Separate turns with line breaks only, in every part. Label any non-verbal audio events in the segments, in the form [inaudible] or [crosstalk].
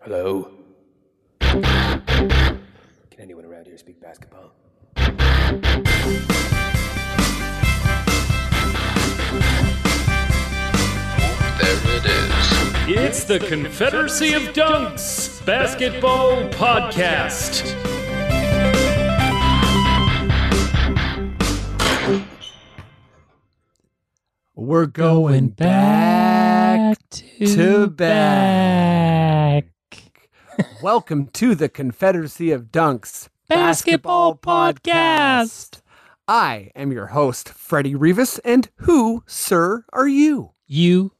Hello? Can anyone around here speak basketball?
There it is.
It's the Confederacy of Dunks Basketball Podcast.
We're going back to back. Welcome to the Confederacy of Dunks
Basketball Podcast.
I am your host, Freddie Rivas, and who, sir, are you?
You,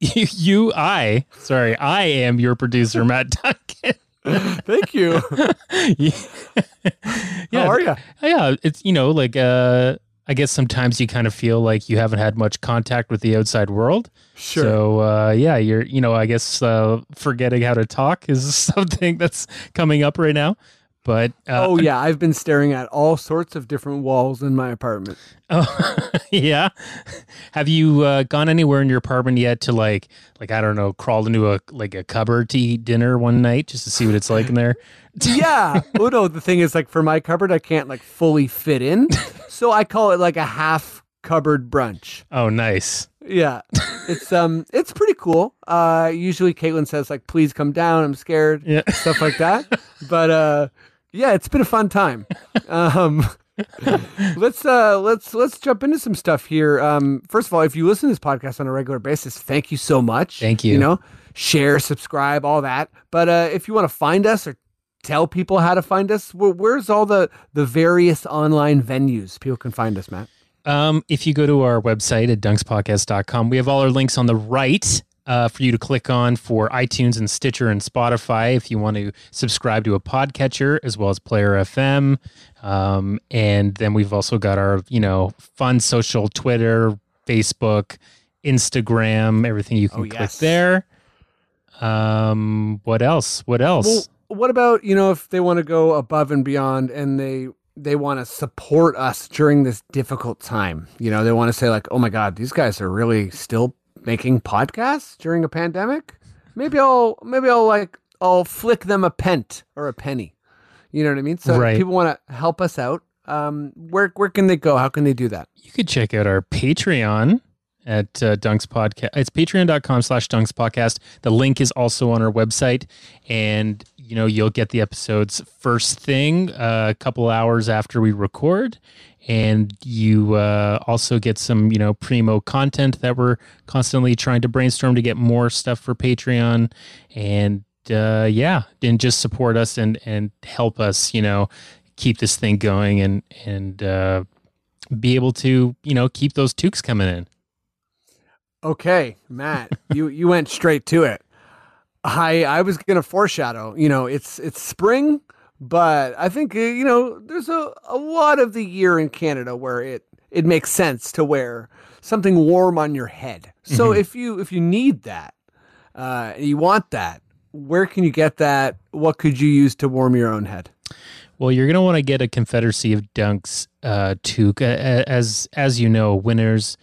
you, [laughs] you, I. Sorry, I am your producer, Matt Duncan. [laughs]
Thank you. [laughs]
yeah,
How are you?
yeah. It's you know like uh, I guess sometimes you kind of feel like you haven't had much contact with the outside world.
Sure.
So uh, yeah, you're you know I guess uh, forgetting how to talk is [laughs] something that's coming up right now. But uh,
oh, yeah. I've been staring at all sorts of different walls in my apartment. [laughs]
Oh, yeah. Have you uh, gone anywhere in your apartment yet to like, like I don't know, crawl into a like a cupboard to eat dinner one night just to see what it's like in there? [laughs]
yeah. Oh, no. The thing is, like, for my cupboard, I can't, like, fully fit in. [laughs] So I call it, like, a half cupboard brunch.
Oh, nice.
Yeah, it's um, it's pretty cool. Uh, usually Caitlin says like, "Please come down. I'm scared."
Yeah.
stuff like that. But uh, yeah, it's been a fun time. [laughs] Um, let's uh, let's let's jump into some stuff here. Um, first of all, if you listen to this podcast on a regular basis, thank you so much.
Thank you.
You know, share, subscribe, all that. But uh, if you want to find us or tell people how to find us, where, where's all the the various online venues people can find us, Matt?
Um, if you go to our website at dunkspodcast.com, we have all our links on the right uh, for you to click on for iTunes and Stitcher and Spotify if you want to subscribe to a podcatcher as well as Player FM. Um, and then we've also got our, you know, fun social Twitter, Facebook, Instagram, everything you can
Oh,
click
yes.
there. Um, what else? What else?
Well, what about you know if they want to go above and beyond and they they want to support us during this difficult time? You know, they want to say like, "Oh my God, these guys are really still making podcasts during a pandemic." Maybe I'll maybe I'll like I'll flick them a pent or a penny. You know what I mean? So
Right.
if people want to help us out. Um, where where can they go? How can they do that?
you could check out our Patreon at uh, Dunks Podcast. It's patreon.com slash Dunks Podcast. The link is also on our website. And, you know, you'll get the episodes first thing uh, a couple hours after we record. And you uh, also get some, you know, primo content that we're constantly trying to brainstorm to get more stuff for Patreon. And, uh, yeah, and just support us and, and help us, you know, keep this thing going and, and, uh, be able to, you know, keep those toques coming in.
Okay, Matt, you you went straight to it. I I was gonna foreshadow. You know, it's it's spring, but I think uh, you know there's a a lot of the year in Canada where it it makes sense to wear something warm on your head. So if you if you need that, uh, you want that, where can you get that? What could you use to warm your own head?
Well, you're going to want to get a Confederacy of Dunks uh, toque. Uh, As as you know, winners,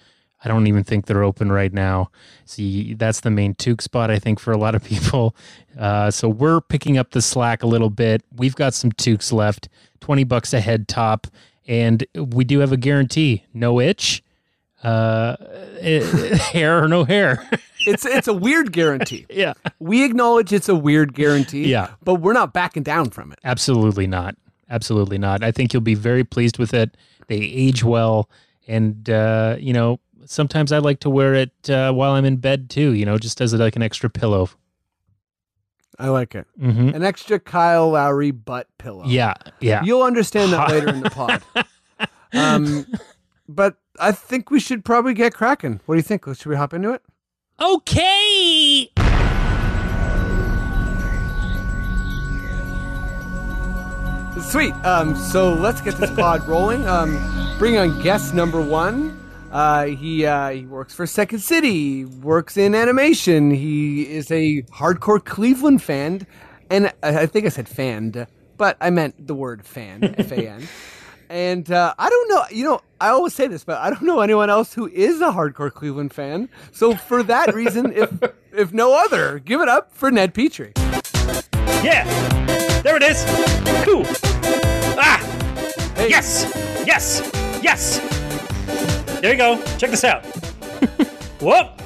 I don't even think they're open right now. See, that's the main toque spot, I think, for a lot of [laughs] people. Uh, so we're picking up the slack a little bit. We've got some toques left, 20 bucks a head top. And we do have a guarantee no itch, uh, [laughs] hair or no hair. [laughs]
It's it's a weird guarantee.
yeah.
We acknowledge it's a weird guarantee.
Yeah.
but we're not backing down from it.
Absolutely not. Absolutely not. I think you'll be very pleased with it. They age well, and uh, you know sometimes I like to wear it uh, while I'm in bed too. You know, just as like an extra pillow.
I like it.
hmm
An extra Kyle Lowry butt pillow.
Yeah, yeah.
You'll understand that later in the [laughs] pod. Um, but I think we should probably get cracking. What do you think? Should we hop into it?
okay.
Sweet. Um, so let's get this [laughs] pod rolling. Um, bring on guest number one. Uh, he uh, he works for Second City. Works in animation. He is a hardcore Cleveland fan, and I, I think I said fan, but I meant the word fan. [laughs] F A N. And uh, I don't know, you know, I always say this, but I don't know anyone else who is a hardcore Cleveland fan. So for that reason, if [laughs] if no other, give it up for Ned Petrie.
Yeah, there it is. Cool. Ah,
Hey,
yes, yes, yes. There you go. Check this out. [laughs] Whoop.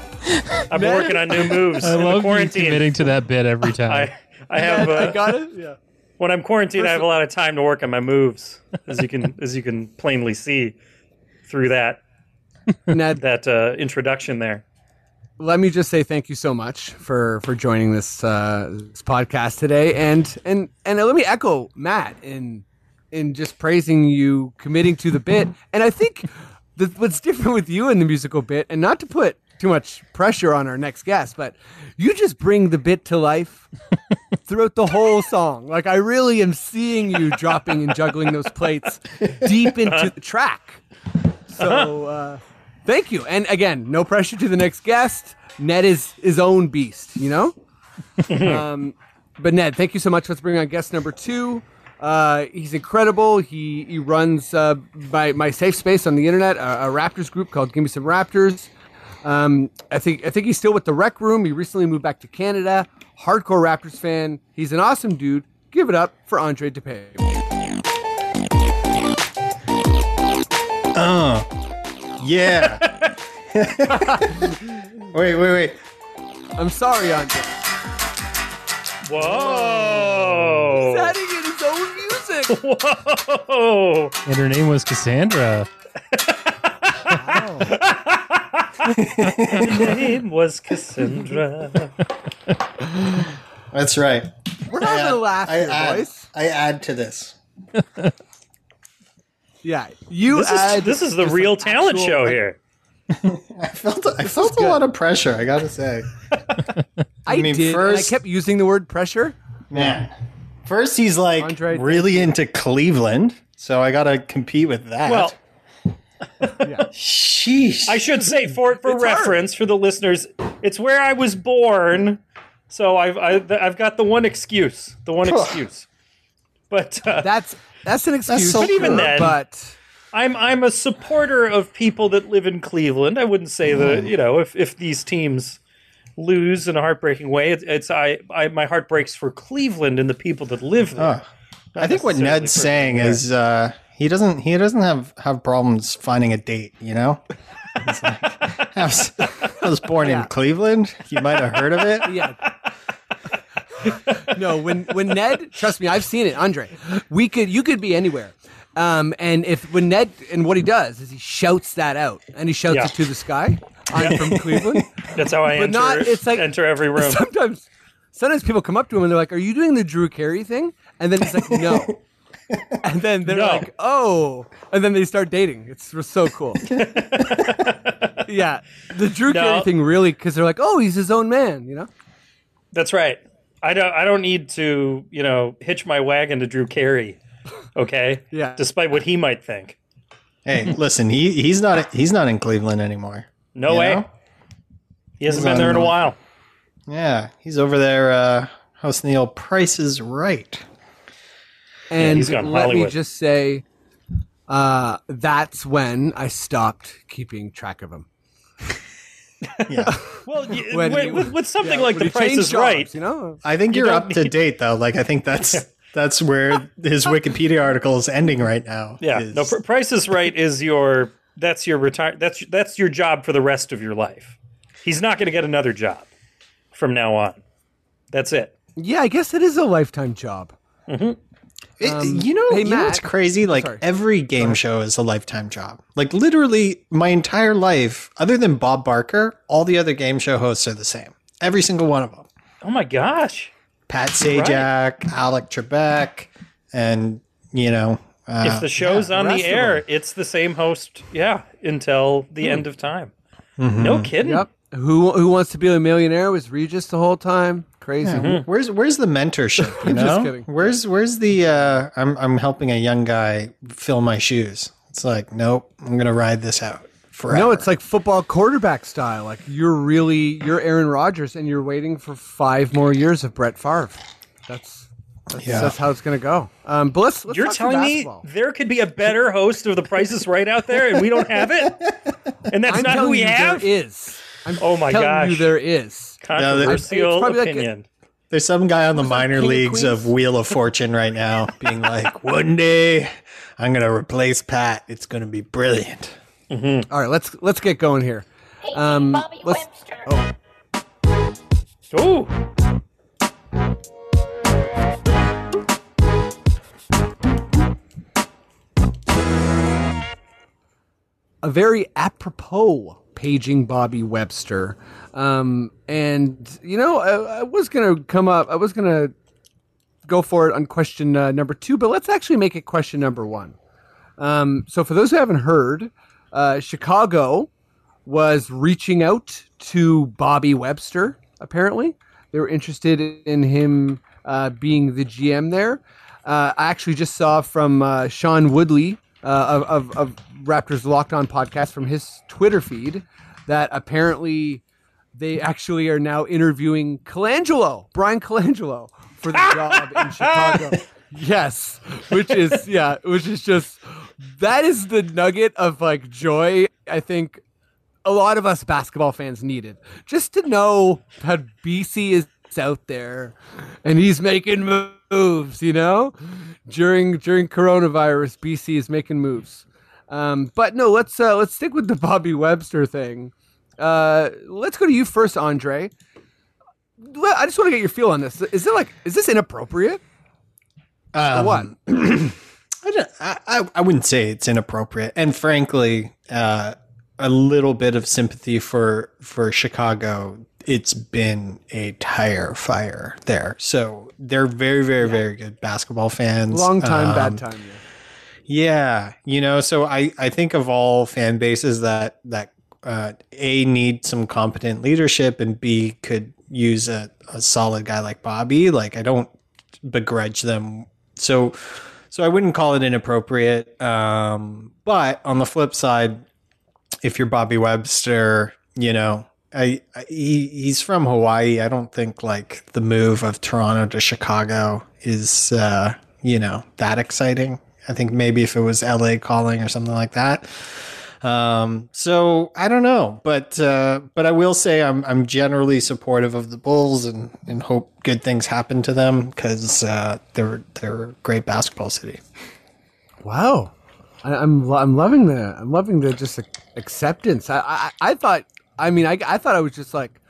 I've been working on new moves
I
in the
love you
quarantine.
committing to that bit every time.
I, I have. [laughs] Uh,
I got it. Yeah.
when I'm quarantined, I have a lot of time to work on my moves, as you can as you can plainly see through that [laughs]
Ned,
that uh, introduction there.
let me just say thank you so much for for joining this uh, this podcast today, and and and let me echo Matt in in just praising you committing to the bit, and I think the, what's different with you in the musical bit, and not to put too much pressure on our next guest, but you just bring the bit to life [laughs] throughout the whole song. Like I really am seeing you [laughs] dropping and juggling those plates deep into the track. So [laughs] uh, thank you. And again, no pressure to the next guest. Ned is his own beast, you know? um, but Ned, thank you so much. Let's bring on guest number two. Uh, he's incredible. He he runs uh, my my safe space on the internet, a, a Raptors group called Give Me Some Raptors. Um, I think I think he's still with the Rec Room. He recently moved back to Canada. Hardcore Raptors fan. He's an awesome dude. Give it up for Andre de Pape.
Yeah. [laughs] wait, wait, wait.
I'm sorry, Andre.
Whoa! Whoa!
and her name was Cassandra.
Her name was Cassandra.
That's right.
We're not
I
gonna laugh
I
here,
add,
boys.
I add to this.
Yeah, you
This is
add.
this is the real
like,
talent
actual-
show here. [laughs]
I felt I felt a lot of pressure. I gotta say, [laughs]
I,
mean,
did. and
first-
I kept using the word pressure.
man. First, he's like
Andre-
really into Cleveland, so I gotta compete with that.
Well, [laughs]
sheesh.
I should say for for
It's hard.
reference for the listeners, it's where I was born, so I've I, I've got the one excuse, the one excuse. But uh,
That's that's an excuse.
so
But even
sure,
then-
but
I'm I'm a supporter of people that live in Cleveland. I wouldn't say that you know if if these teams lose in a heartbreaking way, it's, it's I, I my heart breaks for Cleveland and the people that live there.
I think what Ned's saying is uh, he doesn't he doesn't have have problems finding a date. You know, like, [laughs] I, was, I was born in Cleveland. You might have heard of it. [laughs]
yeah. no, when when Ned, trust me, I've seen it, Andre. We could you could be anywhere. Um, and if when Ned and what he does is he shouts that out and he shouts
Yeah.
it to the sky. I'm from Cleveland. [laughs]
That's how I
But
enter
not- it's like-
enter every [laughs] room.
sometimes sometimes people come up to him and they're like, "Are you doing the Drew Carey thing?" And then he's like, "No." [laughs] And then they're
No.
like, "Oh," and then they start dating. It's so cool. yeah, the Drew
No.
Carey thing really because they're like, "Oh, he's his own man," you know.
That's right. I don't I don't need to, you know, hitch my wagon to Drew Carey. Okay?
Yeah.
Despite what he might think.
Hey, listen, he he's not he's not in Cleveland anymore.
No
You
way.
know?
He hasn't
He's
been there in a
the-
while.
Yeah, he's over there uh, hosting the old Price is Right.
And
he's gone
let me just say, uh, that's when I stopped keeping track of him. [laughs]
Yeah,
Well, y- [laughs]
When
with, with, with something
Yeah,
like The Price is
jobs,
Right,
you know.
I think
You
you're
don't
up to
need-
date though. Like I think that's [laughs] that's where his Wikipedia article is ending right now.
yeah.
is-
No, Pr- Price is Right is your that's your retire that's that's your job for the rest of your life. He's not going to get another job from now on. That's it.
Yeah, I guess it is a lifetime job.
It-
Um,
you know,
hey,
you know
Matt.
what's crazy? Like
Sorry.
every game show is a lifetime job. Like literally, my entire life, other than Bob Barker, all the other game show hosts are the same. Every single one of them.
Oh my gosh.
Pat Sajak, Alex Trebek, and you know, uh,
if the show's on
rest
the air, it's the same host, yeah, until the end of time. No kidding.
Yep. Who Who wants to be a millionaire was Regis the whole time. Crazy.
where's where's the mentorship? [laughs] You know,
Just kidding.
where's where's the uh, I'm I'm helping a young guy fill my shoes. It's like, nope, I'm gonna ride this out forever.
No, it's like football quarterback style. Like you're really you're Aaron Rodgers and you're waiting for five more years of Brett Favre. That's That's,
Yeah.
that's how it's gonna go. Um, but let's, let's
You're
talk
telling me there could be a better host of The Price is Right out there, and we don't have it, [laughs] and that's
I'm
not who we
you
have.
there is. I'm
Oh my
telling you
gosh.
there is.
Controversial
It's probably like a-
opinion.
There's some guy on the minor
King
leagues of
Queens?
Wheel of Fortune right now [laughs] being like, one day I'm going to replace Pat. It's going to be brilliant.
All right, let's let's get going here. Um,
Bobby
let's.
Webster.
Ooh,
a very apropos paging Bobby Webster. Um, and you know, I, I was gonna come up. I was gonna go for it on question uh, number two, but let's actually make it question number one. Um, so for those who haven't heard, uh, Chicago was reaching out to Bobby Webster. Apparently, they were interested in him uh, being the GM there. Uh, I actually just saw from uh, Sean Woodley uh, of, of, of Raptors Locked On podcast from his Twitter feed that apparently they actually are now interviewing Colangelo, Bryan Colangelo, for the job in [laughs] Chicago. Yes, which is yeah, which is just that is the nugget of like joy. I think a lot of us basketball fans needed just to know that BC is out there and he's making moves. You know, during during coronavirus, BC is making moves. Um, but no, let's uh, let's stick with the [laughs] Bobby Webster thing. Uh, let's go to you first, Andre. Well, I just want to get your feel on this. Is it like is this inappropriate?
Um,
what? [clears throat]
I, don't, I, I wouldn't say it's inappropriate, and frankly, uh, a little bit of sympathy for for Chicago. It's been a tire fire there, so they're very, very, very good basketball fans.
Long time,
Um,
bad time. Yeah.
Yeah, you know, so I I think of all fan bases that that uh, a need some competent leadership and b could use a, a solid guy like Bobby. Like I don't begrudge them. So so I wouldn't call it inappropriate. Um, but on the flip side, if you're Bobby Webster, you know, I, I he, he's from Hawaii. I don't think like the move of Toronto to Chicago is uh, you know that exciting. I think maybe if it was LA calling or something like that. Um, so I don't know, but uh, but I will say I'm I'm generally supportive of the Bulls and, and hope good things happen to them because uh, they're they're a great basketball city.
Wow, I, I'm I'm loving the I'm loving the just acceptance. I, I I thought I mean I I thought I was just like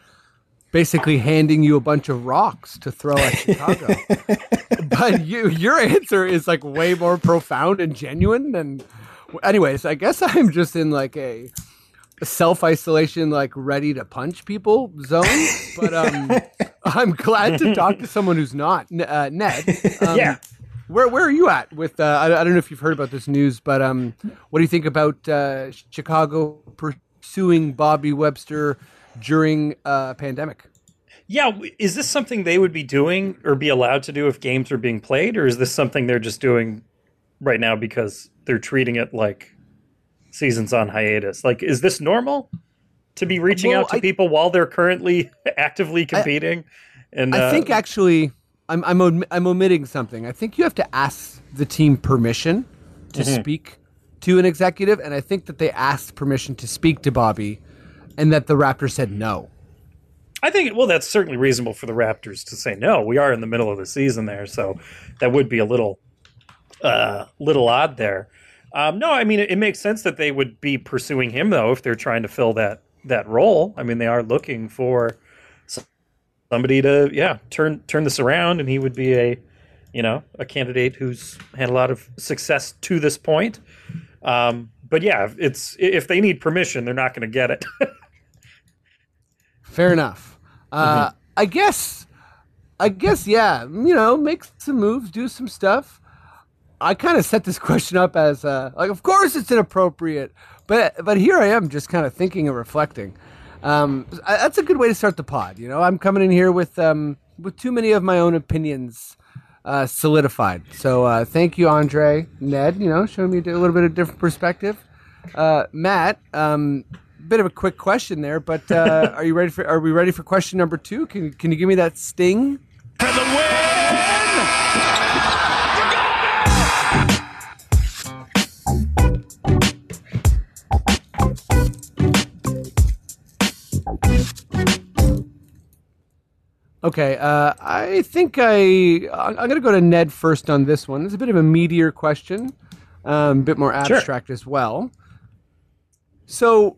basically handing you a bunch of rocks to throw at Chicago, [laughs] but you your answer is like way more profound and genuine than. Anyways, I guess I'm just in like a self isolation, like ready to punch people zone. But um, [laughs] I'm glad to talk to someone who's not uh, Ned. Um,
Yeah.
Where where are you at with? Uh, I, I don't know if you've heard about this news, but um, what do you think about uh, Chicago pursuing Bobby Webster during a pandemic?
Yeah, is this something they would be doing or be allowed to do if games are being played, or is this something they're just doing right now because they're treating it like seasons on hiatus? Like, is this normal to be reaching
Well,
out to
I-
people while they're currently [laughs] actively competing? and
I
uh,
think actually, I'm I'm om- I'm omitting something. I think you have to ask the team permission to speak to an executive, and I think that they asked permission to speak to Bobby, and that the Raptors said no.
I think well, that's certainly reasonable for the Raptors to say no. We are in the middle of the season there, so that would be a little, uh, little odd there. Um, no, I mean it, it makes sense that they would be pursuing him though if they're trying to fill that that role. I mean they are looking for somebody to yeah turn turn this around, and he would be a you know a candidate who's had a lot of success to this point. Um, but yeah, it's if they need permission, they're not going to get it. [laughs]
Fair enough. Uh, I guess, I guess, yeah. You know, make some moves, do some stuff. I kind of set this [laughs] question up as uh, like, of course it's inappropriate, but but here I am, just kind of thinking and reflecting. Um, I- that's a good way to start the pod. You know, I'm coming in here with um, with too many of my own opinions uh, solidified. So uh, thank you, Andre, Ned. You know, showing me a little bit of different perspective. Uh, Matt, um, bit of a quick question there, but uh, [laughs] are you ready for? Are we ready for question number two? Can Can you give me that sting?
For the win!
Okay, uh, I think I I'm going to go to Ned first on this one. It's a bit of a meatier question, um, a bit more abstract as well. So,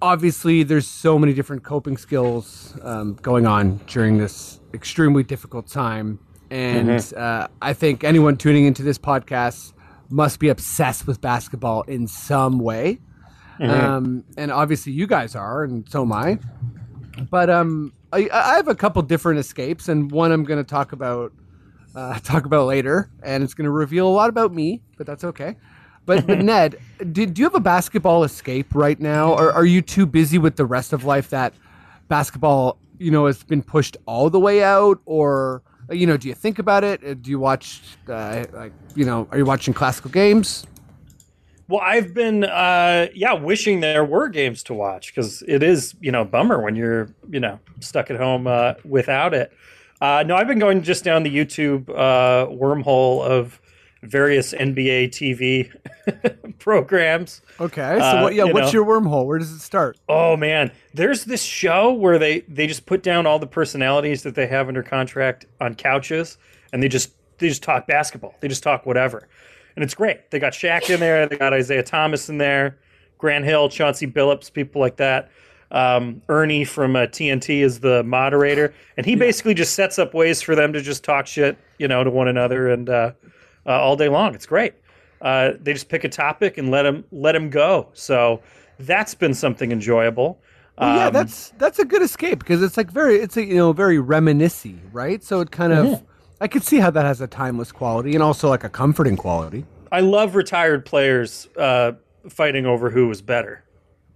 obviously, there's so many different coping skills um, going on during this extremely difficult time, and uh, I think anyone tuning into this podcast must be obsessed with basketball in some way. Um, and obviously, you guys are, and so am I. But um I, I have a couple different escapes and one i'm going to talk about uh, [laughs] talk about later. And it's going to reveal a lot about me but that's okay but, but [laughs] ned do, do you have a basketball escape right now? Or are you too busy with the rest of life that basketball you know has been pushed all the way out? Or you know do you think about it? Uh, do you watch uh, like you know are you watching classical games?
Well, I've been, uh, yeah, wishing there were games to watch because it is, you know, a bummer when you're, you know, stuck at home uh, without it. Uh, no, I've been going just down the YouTube uh, wormhole of various NBA TV [laughs] programs.
okay so
Uh,
what, yeah
you
what's
know.
your wormhole where does it start
Oh man, there's this show where they they just put down all the personalities that they have under contract on couches, and they just they just talk basketball. They just talk whatever, and it's great. They got Shaq in there. They got Isiah Thomas in there, Grant Hill, Chauncey Billups, people like that. Um, Ernie from uh, TNT is the moderator, and he basically just sets up ways for them to just talk shit, you know, to one another and uh, uh, all day long. It's great. Uh, they just pick a topic and let them let them go. So that's been something enjoyable.
Well, yeah,
Um,
that's that's a good escape because it's like very it's a, you know very reminiscy, right? So it kind of
Mm-hmm.
I could see how that has a timeless quality and also like a comforting quality.
I love retired players uh, fighting over who was better.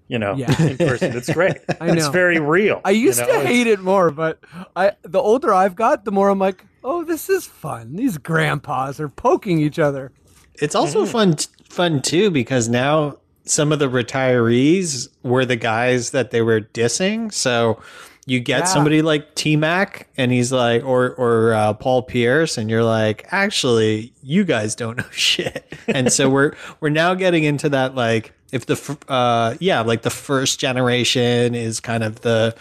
You know,
Yeah.
in person, it's great. [laughs]
I know.
It's very real.
I used
you know?
to hate it more, but I the older I've got, the more I'm like, oh, this is fun. These grandpas are poking each other.
It's also mm-hmm. fun fun too because now some of the retirees were the guys that they were dissing. So you get
Yeah.
somebody like T Mac and he's like, or or uh, Paul Pierce, and you're like, actually, you guys don't [laughs] know shit. And so we're we're now getting into that like if the uh yeah like the first generation is kind of the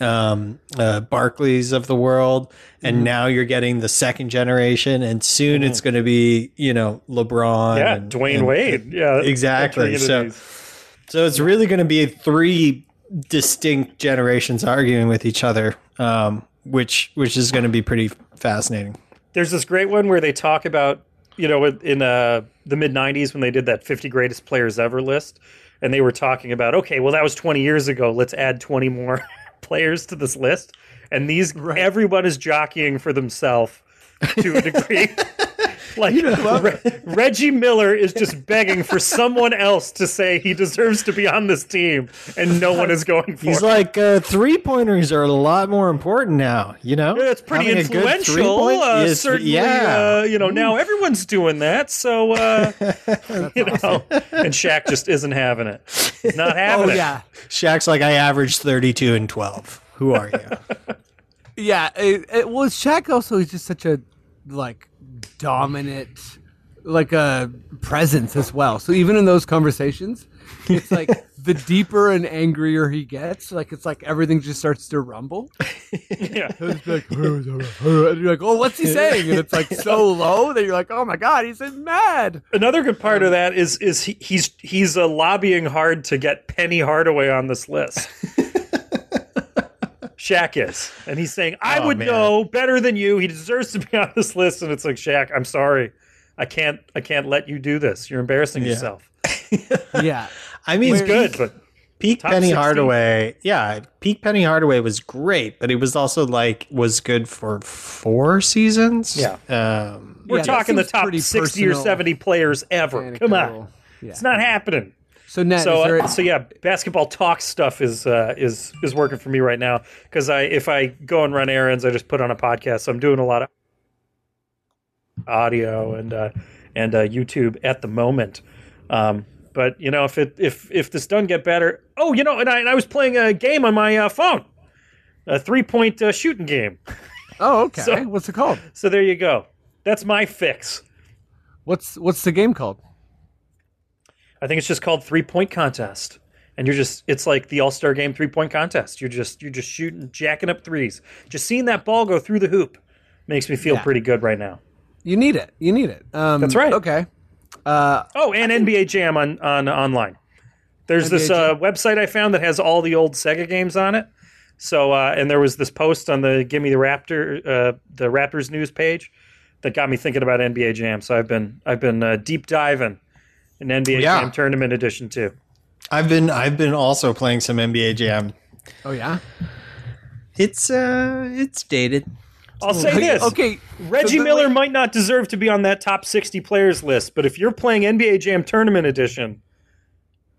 um uh Barkleys of the world and now you're getting the second generation and soon it's going to be you know lebron
yeah,
and,
Dwyane
and-
Wade. Yeah,
exactly. So-
these.
so it's really going to be three distinct generations arguing with each other um which which is going to be pretty fascinating.
There's this great one where they talk about you know in- in uh, the mid 90s when they did that 50 greatest players ever list and they were talking about okay well that was 20 years ago let's add 20 more [laughs] players to this list. And these everyone is jockeying for themselves to a degree [laughs] [laughs] like Re- Reggie Miller is just begging for someone else to say he deserves to be on this team and no one is going for
he's
it.
like uh, three pointers are a lot more important now you know
Yeah, it's pretty
Having
influential. Uh,
is-
certainly,
yeah
uh, you know, now everyone's doing that. So, uh, [laughs] [laughs] you know, and Shaq just isn't having it. He's not having
Oh
it.
yeah,
Shaq's like I averaged 32 and 12 who are you
yeah. It, it, well, Shaq also is just such a like dominant, like a presence as well. So even in those conversations, it's like [laughs] the deeper and angrier he gets, like it's like everything just starts to rumble.
Yeah. [laughs]
It's like, and you're like, oh, what's he saying? And it's like so [laughs] low that you're like, oh my god, he's mad.
Another good part of that is is he, he's he's uh, lobbying hard to get Penny Hardaway on this list. Shaq is, and he's saying, "I
Oh,
would
man.
know better than you. He deserves to be [laughs] on this list." And it's like, Shaq, I'm sorry, I can't, I can't let you do this. You're embarrassing yourself. [laughs]
Yeah,
I mean
He's good, but
Peak Penny
16.
Hardaway, yeah, Peak Penny Hardaway was great, but he was also like was good for four seasons.
Yeah.
um,
we're
Yeah,
talking the top
pretty
sixty or seventy players ever. Come on.
Yeah.
it's not happening.
So Ned,
so uh, so yeah, basketball talk stuff is uh, is is working for me right now because I if I go and run errands, I just put on a podcast. So I'm doing a lot of audio and uh, and uh, YouTube at the moment. Um, but you know, if it if if this doesn't get better, oh, you know, and I, and I was playing a game on my uh, phone, a three point uh, shooting game.
Oh, okay.
So-
what's it called?
So there you go. That's my fix.
What's what's the game called?
I think it's just called three point contest. And you're just it's like the all-star game three-point contest. You're just you're just shooting jacking up threes. Just seeing that ball go through the hoop makes me feel
Yeah.
pretty good right now.
You need it. You need it. Um,
That's right.
Okay. Uh,
Oh, and NBA Jam on on online. There's this uh, website I found that has all the old Sega games on it. So, uh, and there was this post on the Give Me the Raptor, uh, the Raptors news page, that got me thinking about NBA Jam. So I've been I've been uh, deep diving in NBA
Yeah.
Jam Tournament Edition too.
I've been I've been also playing some NBA Jam.
oh yeah.
It's uh it's dated.
I'll say this:
Okay.
Reggie
so the-
Miller might not deserve to be on that top 60 players list, but if you're playing NBA Jam Tournament Edition,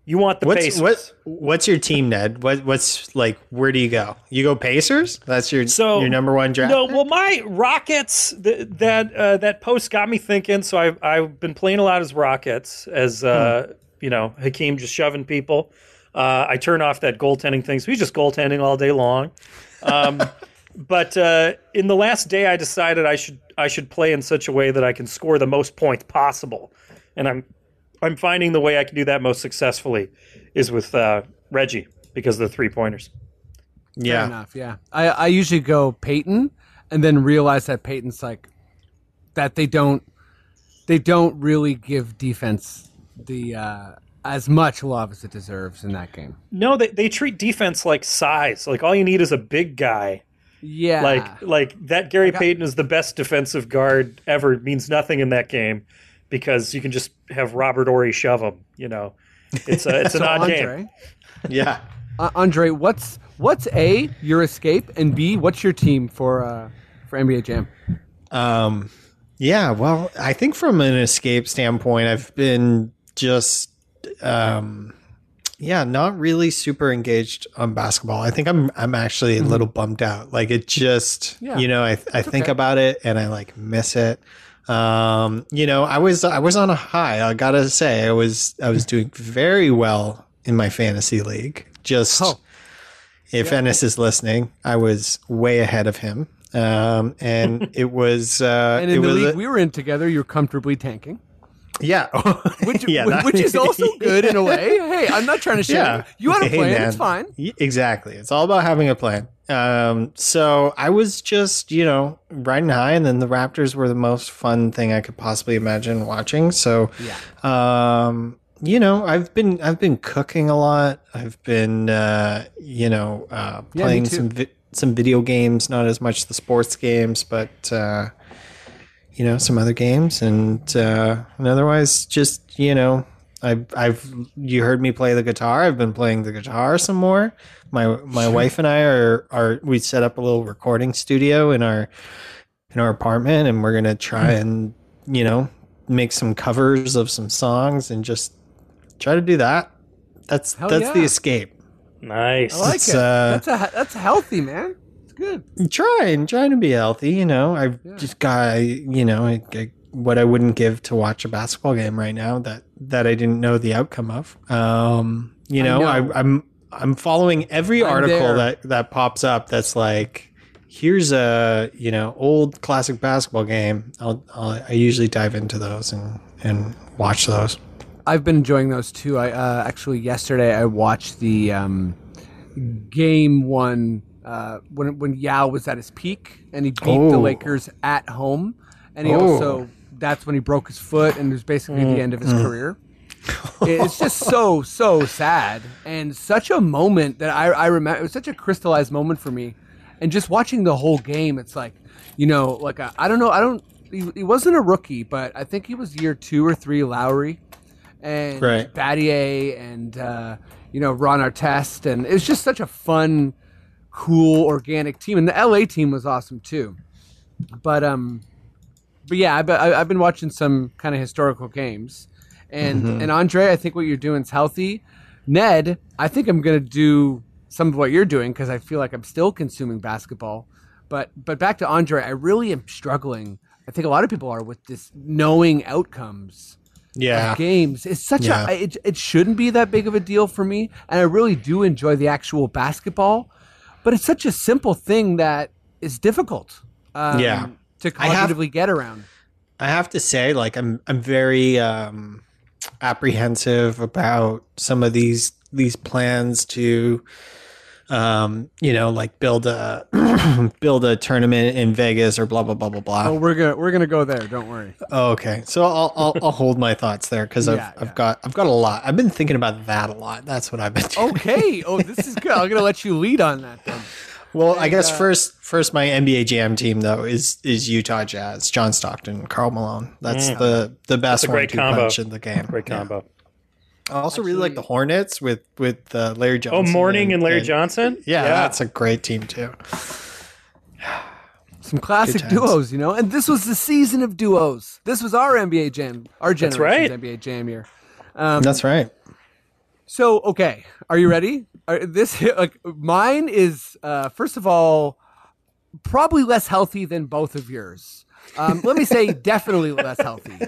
you want the
What's
Pacers.
what what's your team, Ned? What what's like where do you go? You go Pacers? That's your
So-
your number one draft.
No, well, my Rockets th- that uh, that post got me thinking. So I've I've been playing a lot as Rockets, as uh, you know, Hakeem just shoving people. Uh, I turn off that goaltending thing, so he's just goaltending all day long. Um, [laughs] but uh, in the last day, I decided I should I should play in such a way that I can score the most points possible, and I'm I'm finding the way I can do that most successfully is with uh, Reggie because of the three pointers.
Fair
yeah.
enough. Yeah. I I usually go Payton, and then realize that Payton's like that they don't they don't really give defense the uh, as much love as it deserves in that game.
No, they, they treat defense like size. Like all you need is a big guy.
Yeah.
Like like that Gary
got-
Payton is the best defensive guard ever means nothing in that game because you can just have Robert Horry shove him. You know, it's a, it's an [laughs]
So,
odd game.
Yeah.
uh, Andre, what's what's a your escape and b what's your team for uh, for NBA Jam?
Um, yeah, well, I think from an escape standpoint, I've been just, um, yeah, not really super engaged on basketball. I think I'm, I'm actually a little bummed out. Like it just,
Yeah.
you know, I, I think
okay.
about it and I like miss it. Um, you know, I was, I was on a high. I gotta say, I was, I was doing very well in my fantasy league. Just,
Oh.
if Ennis is listening, I was way ahead of him. Um, and [laughs] it was, uh,
And in the league
a-
we were in together, you're comfortably tanking,
yeah, [laughs]
which
Yeah,
which,
that-
which is also [laughs] good in a way. Hey, I'm not trying to shame
Yeah.
you. Had a plan. It's fine.
Exactly. It's all about having a plan. Um, so I was just, you know, riding high, and then the Raptors were the most fun thing I could possibly imagine watching. So,
Yeah.
um, you know, I've been I've been cooking a lot. I've been, uh, you know, uh, playing
too.
some vi- some video games, not as much the sports games, but uh, you know, some other games, and uh, and otherwise, just you know, I've I've you heard me play the guitar. I've been playing the guitar some more. My my wife and I are are we set up a little recording studio in our in our apartment, and we're gonna try
Hmm.
and you know make some covers of some songs and just try to do that. That's
Hell
that's the escape.
Nice.
I like
It's,
it.
uh,
that's a that's healthy, man. Good.
trying trying to be healthy you know i've
Yeah.
just got you know I, I, what i wouldn't give to watch a basketball game right now that that i didn't know the outcome of um you know, I
know.
I'm i'm following every
I'm
article
there.
that that pops up that's like here's a you know old classic basketball game i'll, I'll i usually dive into those and and watch those
I've been enjoying those too. I uh, actually yesterday I watched the um, game one uh, when when Yao was at his peak and he beat the
Oh.
Lakers at home, and he
Oh.
also that's when he broke his foot and it was basically the end of his career. it's just so so sad and such a moment that I I remember. It was such a crystallized moment for me, and just watching the whole game, it's like you know, like I I don't know, I don't. He, he wasn't a rookie, but I think he was year two or three Lowry and
Right.
Battier and uh, you know Ron Artest, and it was just such a fun, cool, organic team. And the LA team was awesome too. But um, but yeah, I've, I- I've been watching some kind of historical games, and and Andre, I think what you're doing is healthy. Ned, I think I'm gonna do some of what you're doing because I feel like I'm still consuming basketball. But but back to Andre, I really am struggling. I think a lot of people are with this knowing outcomes
yeah
games. It's such
Yeah.
a it, it shouldn't be that big of a deal for me, and I really do enjoy the actual basketball, but it's such a simple thing that is difficult. um,
Yeah.
to
I have-
cognitively get around.
I have to say, like, I'm I'm very um, apprehensive about some of these these plans to, um, you know, like build a [clears throat] build a tournament in Vegas or blah blah blah blah blah.
Oh, we're gonna we're gonna go there. Don't worry.
Oh, okay, so I'll I'll, I'll hold my thoughts there because I've
Yeah,
I've
yeah.
got I've got a lot. I've been thinking about that a lot. That's what I've been doing.
Okay. Oh, this is good. I'm gonna let you lead on that then.
Well, I guess
uh,
first first my NBA Jam team though is is Utah Jazz, John Stockton, Karl Malone. That's the the best
Mm. a great
one-two
combo.
punch in the game.
Great
Yeah.
combo.
I also really like the Hornets with with uh, Larry Johnson.
Oh, Mourning and Larry Johnson.
Yeah, that's a great team too. [sighs]
Some classic duos, you know. And this was the season of duos. This was our NBA Jam, our generation's
right.
NBA Jam year. Um,
That's right.
So, okay, are you ready? Are, this [laughs] like mine is uh, first of all probably less healthy than both of yours. Um, let me say definitely less healthy.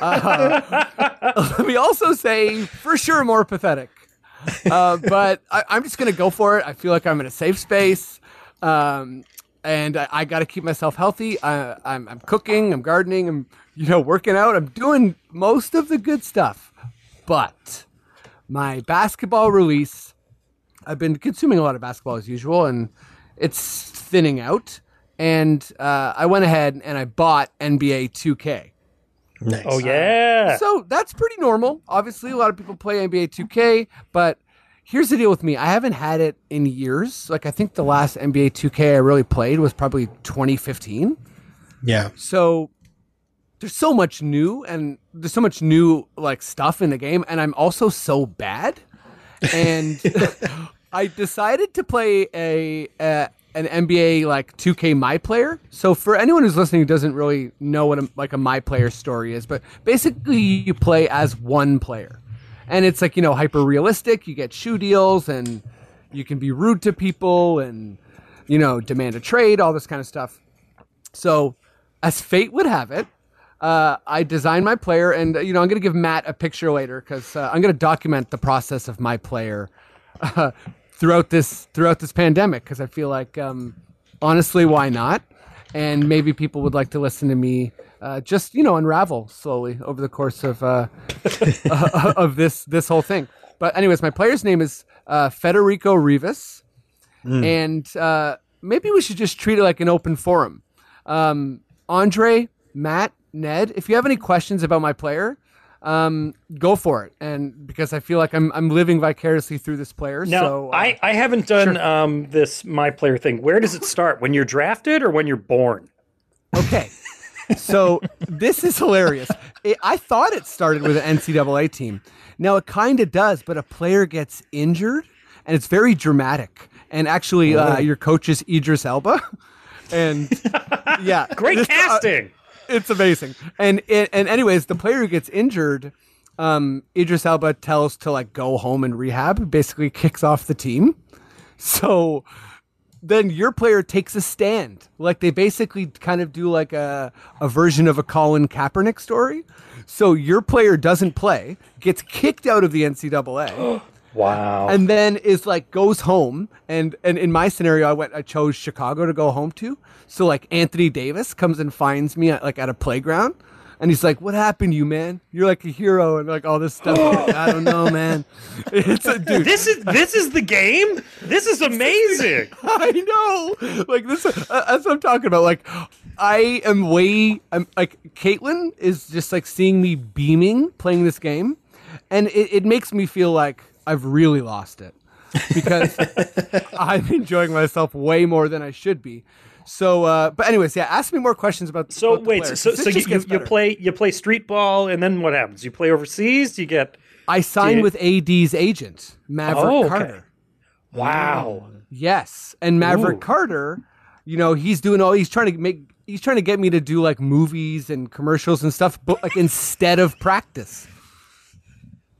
Uh, [laughs] let me also say for sure more pathetic. Uh, but I, I'm just gonna go for it. I feel like I'm in a safe space, um, and I, I got to keep myself healthy. I, I'm, I'm cooking, I'm gardening, I'm you know working out. I'm doing most of the good stuff, but my basketball release. I've been consuming a lot of basketball as usual, and it's thinning out. And uh, I went ahead and I bought NBA 2K.
Nice.
Oh yeah.
So that's pretty normal. Obviously, a lot of people play NBA 2K, but here's the deal with me. I haven't had it in years. Like I think the last NBA 2K I really played was probably 2015.
Yeah.
So there's so much new and there's so much new like stuff in the game and I'm also so bad. And [laughs] I decided to play a, a an NBA like 2K My Player. So for anyone who's listening who doesn't really know what a, like a My Player story is, but basically you play as one player. And it's like, you know, hyper realistic. You get shoe deals and you can be rude to people and you know, demand a trade, all this kind of stuff. So, as fate would have it, uh, I designed my player, and you know I'm to give Matt a picture later because uh, I'm to document the process of my player uh, [laughs] throughout this throughout this pandemic because I feel like um, honestly, why not? And maybe people would like to listen to me uh, just you know unravel slowly over the course of uh, [laughs] of this this whole thing. But anyways, my player's name is uh, Federico Rivas and uh, maybe we should just treat it like an open forum. Um, Andre, Matt, Ned, if you have any questions about my player, um, go for it. And because I feel like I'm I'm living vicariously through this player.
Now
so uh,
I, I haven't done um, this my player thing. Where does it start? When you're drafted or when you're born?
Okay. So this is hilarious. It, I thought it started with an NCAA team. Now it kind of does, but a player gets injured, and it's very dramatic. And actually, uh, your coach is Idris Elba, and yeah, [laughs]
Great
this- uh,
casting.
It's amazing. And it, and anyways, the player who gets injured, um, Idris Elba tells to like go home and rehab. Basically, kicks off the team. [laughs] So then your player takes a stand. Like they basically kind of do like a a version of a Colin Kaepernick story. So your player doesn't play, gets kicked out of the NCAA [gasps]
wow.
and then is like goes home and and in my scenario i went i chose chicago to go home to so like anthony davis comes and finds me at, like at a playground and he's like what happened to you man you're like a hero and like all this stuff I'm [laughs] like, i don't know man it's a dude
this is this is the game. This is amazing. [laughs]
I know. Like this, uh, that's what I'm talking about. Like, I am way. I'm like Caitlin is just like seeing me beaming playing this game, and it, it makes me feel like I've really lost it because [laughs] I'm enjoying myself way more than I should be. So, uh, but anyways, yeah. Ask me more questions about.
So
about
wait, so so you, you, you play you play street ball, and then what happens? You play overseas. You get
I signed with AD's agent Maverick
Oh, okay.
Carter.
wow.
Yes, and Maverick
Ooh.
Carter, you know, he's doing all he's trying to make he's trying to get me to do like movies and commercials and stuff, but like instead of practice.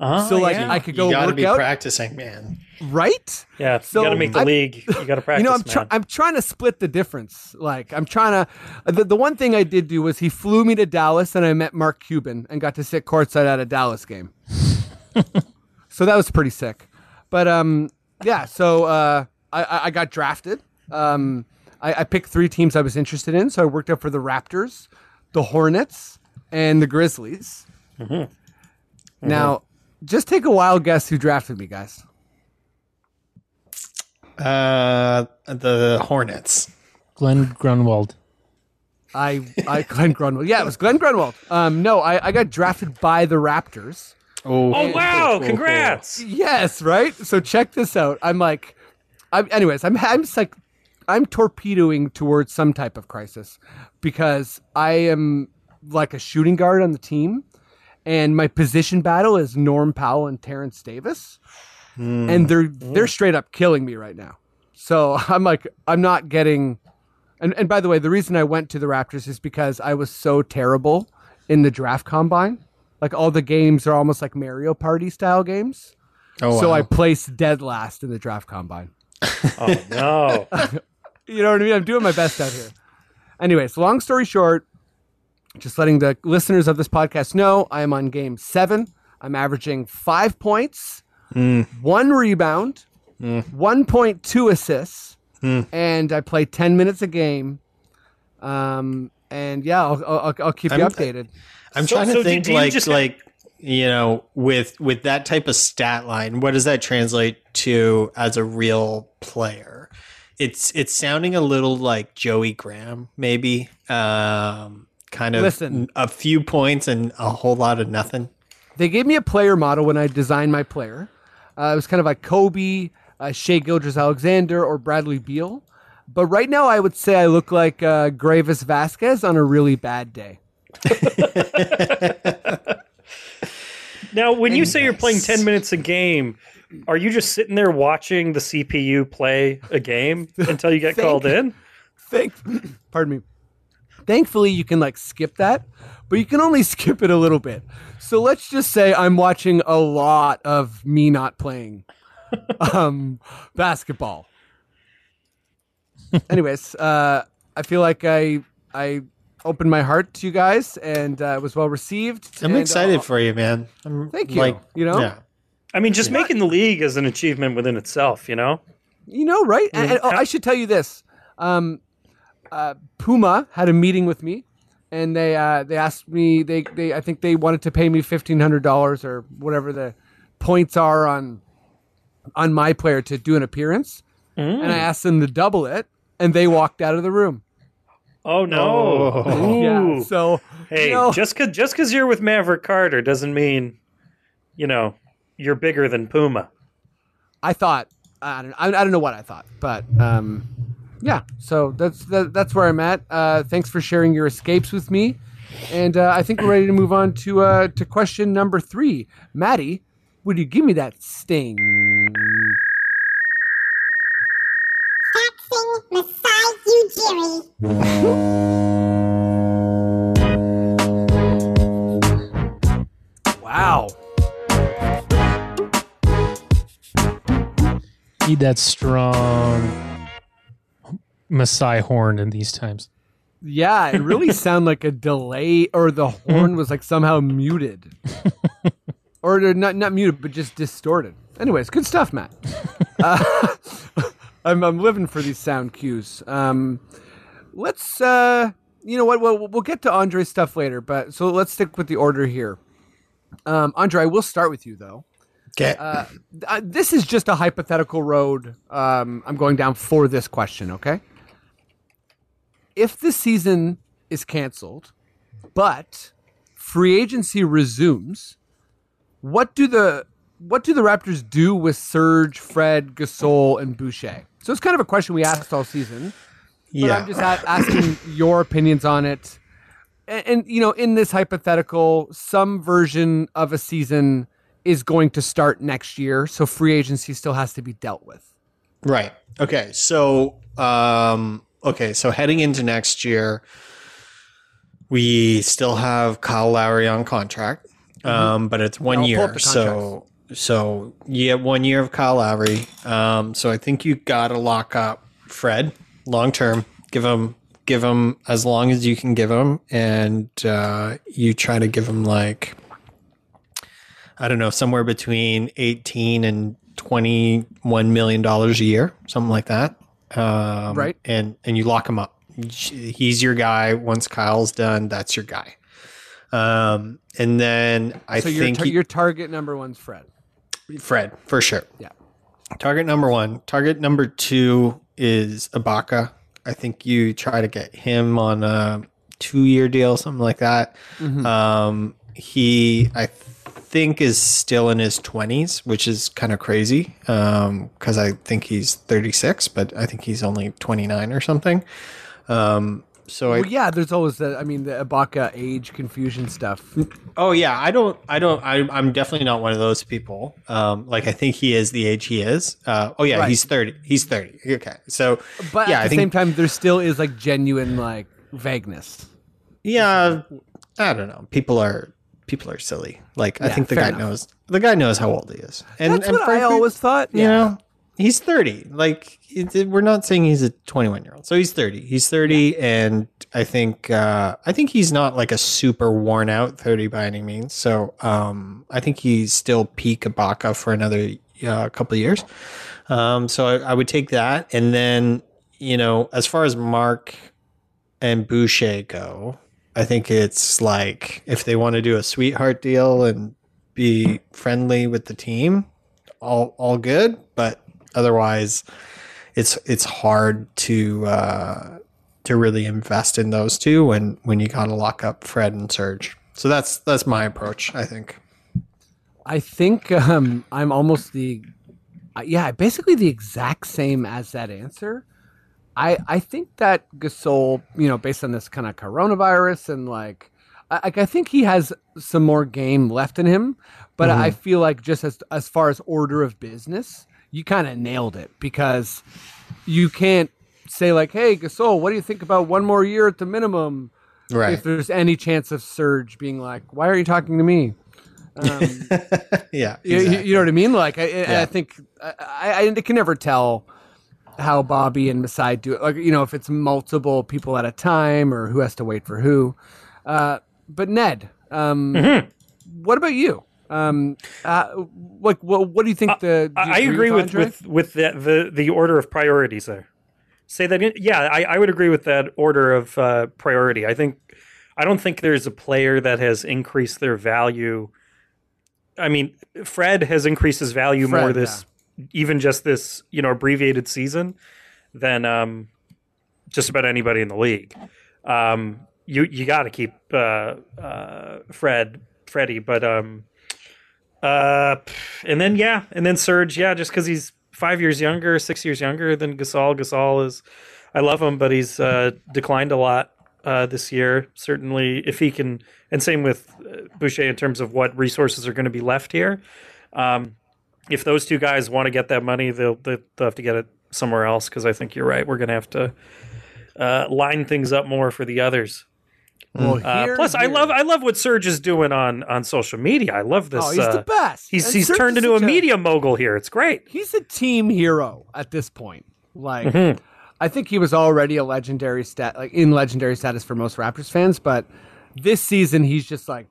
Uh,
So like
yeah.
I could go
you gotta
work
be
out,
practicing, man.
right?
yeah,
so
you got to make the
I-
league. You got to practice,
You know, I'm
man.
I'm trying to split the difference. Like I'm trying to. The, the one thing I did do was he flew me to Dallas and I met Mark Cuban and got to sit courtside at a Dallas game. [laughs] so that was pretty sick. But um, yeah. So uh, I- I I got drafted. Um, I, I picked three teams I was interested in. So I worked out for the Raptors, the Hornets, and the Grizzlies. Now, just take a wild guess who drafted me, guys.
Uh, the Hornets.
Glen Grunwald.
I, I Glen Grunwald. Yeah, it was Glen Grunwald. Um, no, I, I got drafted by the Raptors.
Oh,
Oh wow! Congrats.
Yes, right. So check this out. I'm like, I'm. Anyways, I'm. I'm just like, I'm torpedoing towards some type of crisis because I am like a shooting guard on the team, and my position battle is Norm Powell and Terrence Davis, and they're they're straight up killing me right now. So [laughs] I'm like, I'm not getting. And and by the way, the reason I went to the Raptors is because I was so terrible in the draft combine. Like all the games are almost like Mario Party style games.
Oh,
So
wow.
I placed dead last in the draft combine.
Oh no! [laughs]
You know what I mean? I'm doing my best out here. Anyways, long story short, just letting the listeners of this podcast know I am on game seven. I'm averaging five points, one rebound, 1.2 assists, and I play 10 minutes a game. Um, and yeah, I'll, I'll, I'll keep you
I'm-
updated.
I'm
So-
trying to
do-
think
do you
like
just-
like you know with with that type of stat line, what does that translate to as a real player? It's it's sounding a little like Joey Graham, maybe. Um, kind of
Listen.
a few points and a whole lot of nothing.
they gave me a player model when I designed my player. Uh, it was kind of like Kobe, uh, Shai Gilgeous-Alexander, or Bradley Beal. But right now, I would say I look like uh, Greivis Vasquez on a really bad day. [laughs]
Now, when you say you're playing ten minutes a game, are you just sitting there watching the CPU play a game [laughs] until you get
Thank
called in? [laughs]
Thank, pardon me. Thankfully, you can like skip that, but you can only [laughs] skip it a little bit. So let's just say I'm watching a lot of me not playing [laughs] um, basketball. Anyways, uh, I feel like I I opened my heart to you guys, and uh, it was well received.
I'm
and,
excited
uh,
for you, man. I'm
Thank you.
Like,
You know?
yeah.
I mean, just making the league is an achievement within itself. You know.
You know, right? And, and- oh, I should tell you this. Um, uh, Puma had a meeting with me, and they uh, they asked me. They, they I think they wanted to pay me fifteen hundred dollars or whatever the points are on on my player to do an appearance. And I asked them to double it, and they walked out of the room.
Oh no!
Oh.
Yeah. So
Hey,
you know,
just cause just cause you're with Maverick Carter doesn't mean, you know, you're bigger than Puma.
I thought I don't I, I don't know what I thought, but um, yeah. So that's that, that's where I'm at. Uh, thanks for sharing your escapes with me, and uh, I think we're ready to move on to uh, to question number three. Maddie, would you give me that sting?
Faxing massage you, Jerry. [laughs]
Wow.
Need that strong Maasai horn in these times.
Yeah, it really [laughs] sounded like a delay, or the horn was like somehow muted, [laughs] or not not muted, but just distorted. Anyways, good stuff, Matt. [laughs] Uh, I'm I'm living for these sound cues. Um, let's uh, you know what? We'll we'll get to Andre's stuff later, but so let's stick with the order here. Um, Andre, I will start with you though.
Okay.
Uh, this is just a hypothetical road um, I'm going down for this question, okay? If the season is canceled, but free agency resumes, what do the what do the Raptors do with Serge, Fred, Gasol, and Boucher? So it's kind of a question we asked all season. But
yeah.
I'm just a- asking your opinions on it. And, and you know, in this hypothetical, some version of a season is going to start next year, so free agency still has to be dealt with.
Right. Okay. So, um, okay. So heading into next year, we still have Kyle Lowry on contract, um, but it's one
I'll
year. So, so you get one year of Kyle Lowry. Um, so I think you got to lock up Fred long term. Give him, give him as long as you can give him, and uh, you try to give him like I don't know, somewhere between 18 and 21 million dollars a year, something like that. Um,
Right.
And and you lock him up. He's your guy. Once Kyle's done, that's your guy. Um, and then I
so your
think
tar-
he-
your target number one's Fred.
Fred for sure.
Yeah.
Target number one. Target number two is Ibaka. I think you try to get him on a two-year deal, something like that.
Mm-hmm.
Um, he, I think, is still in his twenties, which is kind of crazy because I think he's thirty-six, but I think he's only twenty-nine or something. Um, so I,
Well, yeah, there's always the I mean the Ibaka age confusion stuff.
Oh yeah, I don't, I don't, I, I'm definitely not one of those people. Um, like I think he is the age he is. Uh, oh yeah,
Right.
he's thirty. He's thirty. Okay, so
But
yeah,
at the
think
same time, there still is like genuine like vagueness.
yeah, I don't know. People are people are silly. Like I think the guy
enough.
knows the guy knows how old he is, and
That's
and
what I always thought.
you know, he's thirty. Like it, it- we're not saying he's a twenty-one year old, so he's thirty. He's thirty, and I think uh, I think he's not like a super worn out thirty by any means. So um, I think he's still peak Ibaka for another uh, couple of years. Um, so I, I would take that, and then you know, as far as Marc and Boucher go, I think it's like if they want to do a sweetheart deal and be friendly with the team, all all good. But otherwise, it's it's hard to uh, to really invest in those two when when you gotta lock up Fred and Serge. So that's that's my approach. I think.
I think um, I'm almost the, uh, yeah, basically the exact same as that answer. I I think that Gasol, you know, based on this kind of coronavirus and like, I, I think he has some more game left in him, but I feel like just as as far as order of business, you kind of nailed it because you can't say like, hey Gasol, what do you think about one more year at the minimum?
Right.
If there's any chance of Serge being like, why are you talking to me? Um, [laughs]
yeah.
you, you- you know what I mean? Like, I, I-
Yeah.
I think I, I, I can never tell how Bobby and Masai do it. Like, you know, if it's multiple people at a time or who has to wait for who. Uh, but Ned, um,
Mm-hmm.
what about you? Um, uh, like, what, what do you think? the you
I, I agree with with with the, the the order of priorities there. Say that. Yeah, I, I would agree with that order of uh, priority. I think I don't think there's a player that has increased their value. I mean, Fred has increased his value more
Fred,
this even just this you know abbreviated season than um, just about anybody in the league. Um, you you got to keep uh, uh, Fred Freddie, but um, uh, and then yeah, and then Serge, yeah, just because he's five years younger, six years younger than Gasol. Gasol is, I love him, but he's uh, declined a lot uh, this year. Certainly, if he can, and same with uh, Boucher in terms of what resources are going to be left here. Um, if those two guys want to get that money, they'll they'll have to get it somewhere else because I think you're right. We're going to have to uh, line things up more for the others.
Well,
Uh,
here-
plus, I love I love what Serge is doing on on social media. I love this.
Oh, he's
uh,
the best.
He's
And
he's
Serge
turned into a media mogul here. It's great.
he's a team hero at this point. Like,
Mm-hmm.
I think he was already a legendary stat, like in legendary status for most Raptors fans, but this season he's just like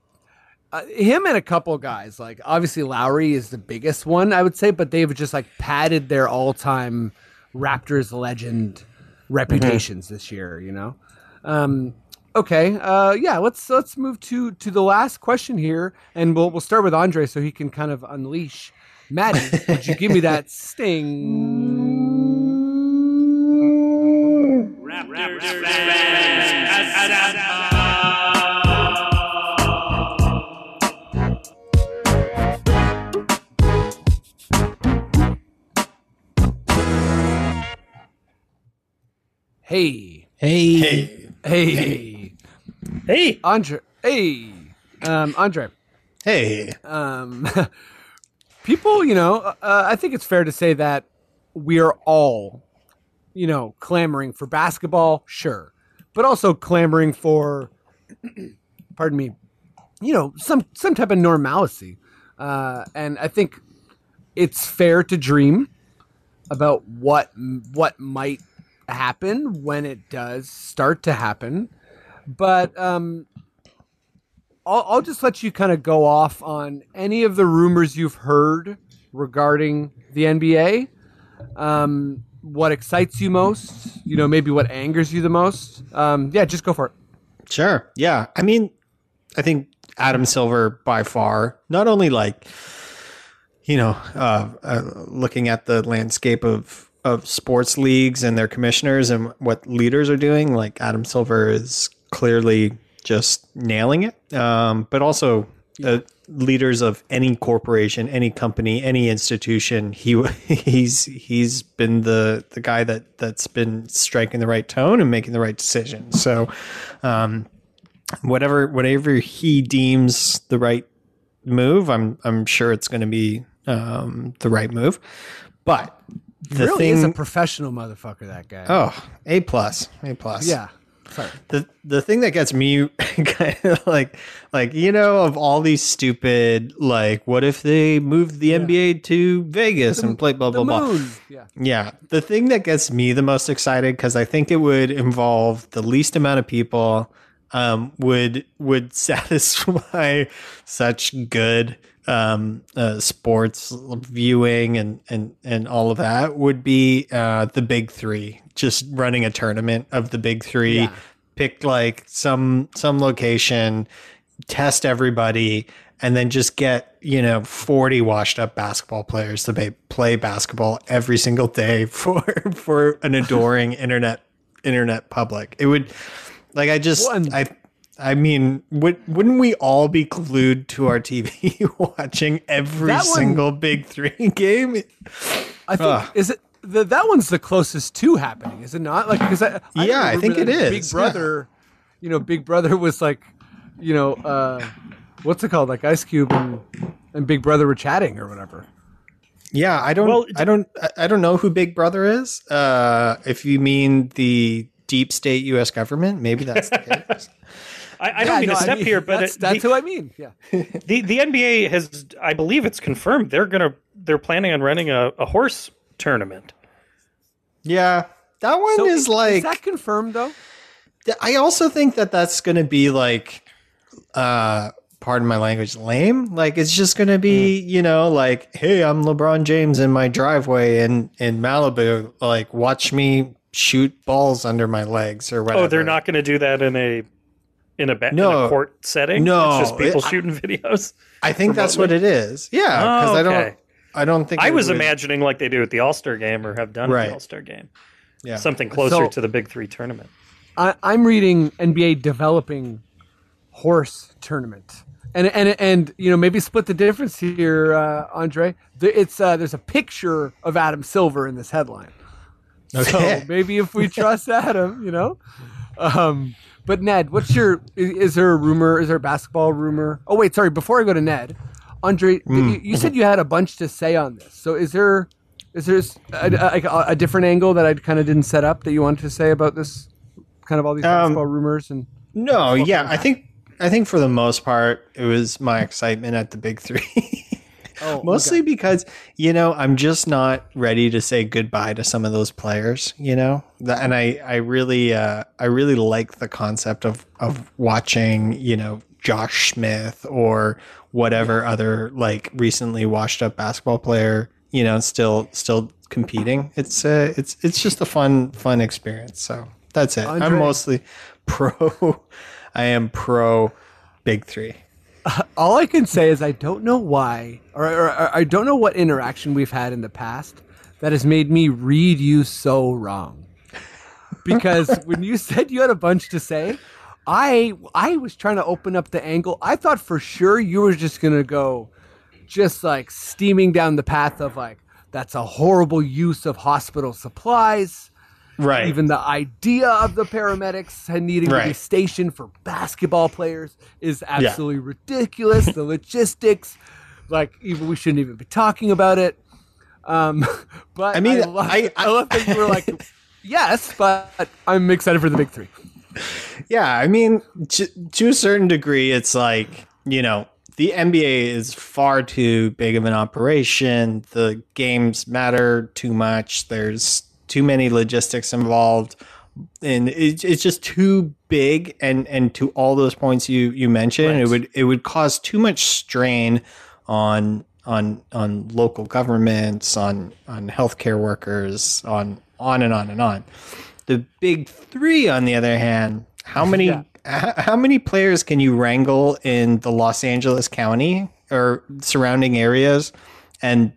uh, him and a couple guys. Like, obviously Lowry is the biggest one, I would say, but they've just like padded their all-time Raptors legend reputations this year. You know. Um, okay. Uh, yeah. Let's let's move to to the last question here, and we'll we'll start with Andre so he can kind of unleash. Maddie, would you give me that [laughs] sting? Hey,
Hey.
hey,
Hey,
Andre, hey, um, Andre.
Hey.
um, [laughs] people, you know, uh, I think it's fair to say that we are all, you know, clamoring for basketball, sure, but also clamoring for, [clears throat] pardon me, you know, some some type of normalcy. Uh, and I think it's fair to dream about what what might happen when it does start to happen. But um, I'll, I'll just let you kind of go off on any of the rumors you've heard regarding the NBA. Um, what excites you most. You know, maybe what angers you the most. Um, yeah, just go for it.
Sure. Yeah. I mean, I think Adam Silver by far, not only like, you know, uh, uh, looking at the landscape of, of sports leagues and their commissioners and what leaders are doing, like Adam Silver is clearly just nailing it. Um, but also uh, leaders of any corporation, any company, any institution, he [laughs] he's he's been the the guy that that's been striking the right tone and making the right decisions. So, um, whatever whatever he deems the right move, I'm I'm sure it's going to be um, the right move. But the
really
thing,
is a professional motherfucker. That guy.
oh, a plus, a plus,
yeah. Sorry.
the the thing that gets me [laughs] kind of like like you know of all these stupid like what if they moved the NBA to Vegas and play blah blah blah.
Yeah.
Yeah, the thing that gets me the most excited because I think it would involve the least amount of people, um, would would [laughs] satisfy such good um, uh, sports viewing and and and all of that would be uh, the big three. Just running a tournament of the big three,
Yeah.
pick like some some location, test everybody and then just get you know 40 washed up basketball players to play basketball every single day [laughs] for for an adoring internet internet public it would like i just
One-
i i mean would, wouldn't we all be glued to our tv [laughs] watching every
one-
single big three game
I think
Ugh.
is it the, that one's the closest to happening, is it not? Like because I, I
Yeah, I think it is.
Big
is,
Brother, you know, Big Brother was like, you know, uh, what's it called? Like Ice Cube and and Big Brother were chatting or whatever.
yeah i don't
Well,
i don't I- i don't know who big brother is uh if you mean the deep state us government maybe that's the case [laughs]
I, I don't mean
no,
to
I
step
mean,
here, but
that's,
it,
that's
the,
who I mean. Yeah. [laughs]
the the NBA has, I believe, it's confirmed they're gonna they're planning on running a, a horse tournament.
yeah that one
So
is like
is that confirmed though?
I also think that that's going to be like, uh, pardon my language, lame. Like it's just going to be,
Mm.
you know, like, hey, I'm LeBron James in my driveway in in Malibu. Like, watch me shoot balls under my legs or whatever.
Oh, they're not going to do that in a in a, ba- in
No.
a court setting.
No,
it's just people
it-
shooting [laughs] videos.
I think that's what it is. Yeah, because
Oh,
I don't. I don't think
I was
would-
imagining like they do at the All Star game or have done at the All Star game,
Yeah.
something closer
So-
to the Big Three tournament.
I, I'm reading NBA developing horse tournament, and and and you know maybe split the difference here, uh, Andre. It's uh, there's a picture of Adam Silver in this headline,
Okay.
so maybe if we trust [laughs] Adam, you know. Um, but Ned, what's your? Is, there a rumor? Is there a basketball rumor? Oh wait, sorry. Before I go to Ned, Andre, did you, you said you had a bunch to say on this. So is there? Is there a different angle that I kind of didn't set up that you wanted to say about this? Kind of all these
Um,
basketball rumors and
No, yeah, I think I think for the most part it was my excitement at the big three. [laughs]
Oh,
Mostly because, you know, I'm just not ready to say goodbye to some of those players, you know? And I, I really uh I really like the concept of of watching, you know, Josh Smith or whatever other like recently washed up basketball player, you know, still still competing. It's uh it's it's just a fun fun experience. So that's it.
Andre-
I'm mostly [laughs] pro I am pro big 3. [laughs]
all I can say is I don't know why, or, or, or I don't know what interaction we've had in the past that has made me read you so wrong. Because [laughs] when you said you had a bunch to say, I I was trying to open up the angle. I thought for sure you were just gonna go, just like steaming down the path of like that's a horrible use of hospital supplies.
Right.
Even the idea of the paramedics needing to be stationed for basketball players is absolutely ridiculous. the logistics, like even we shouldn't even be talking about it. Um, [laughs] but
I mean,
I love,
I-
I, love that you were like, [laughs] yes, but I'm excited for the big three.
Yeah, I mean, to, to a certain degree, it's like, you know, the NBA is far too big of an operation. The games matter too much. There's too many logistics involved. And it, it's just too big, and and to all those points you you mentioned, it would it would cause too much strain on on on local governments, on on healthcare workers, on on and on and on. The big three, on the other hand, how [laughs] many
Yeah.
h- how many players can you wrangle in the Los Angeles County or surrounding areas and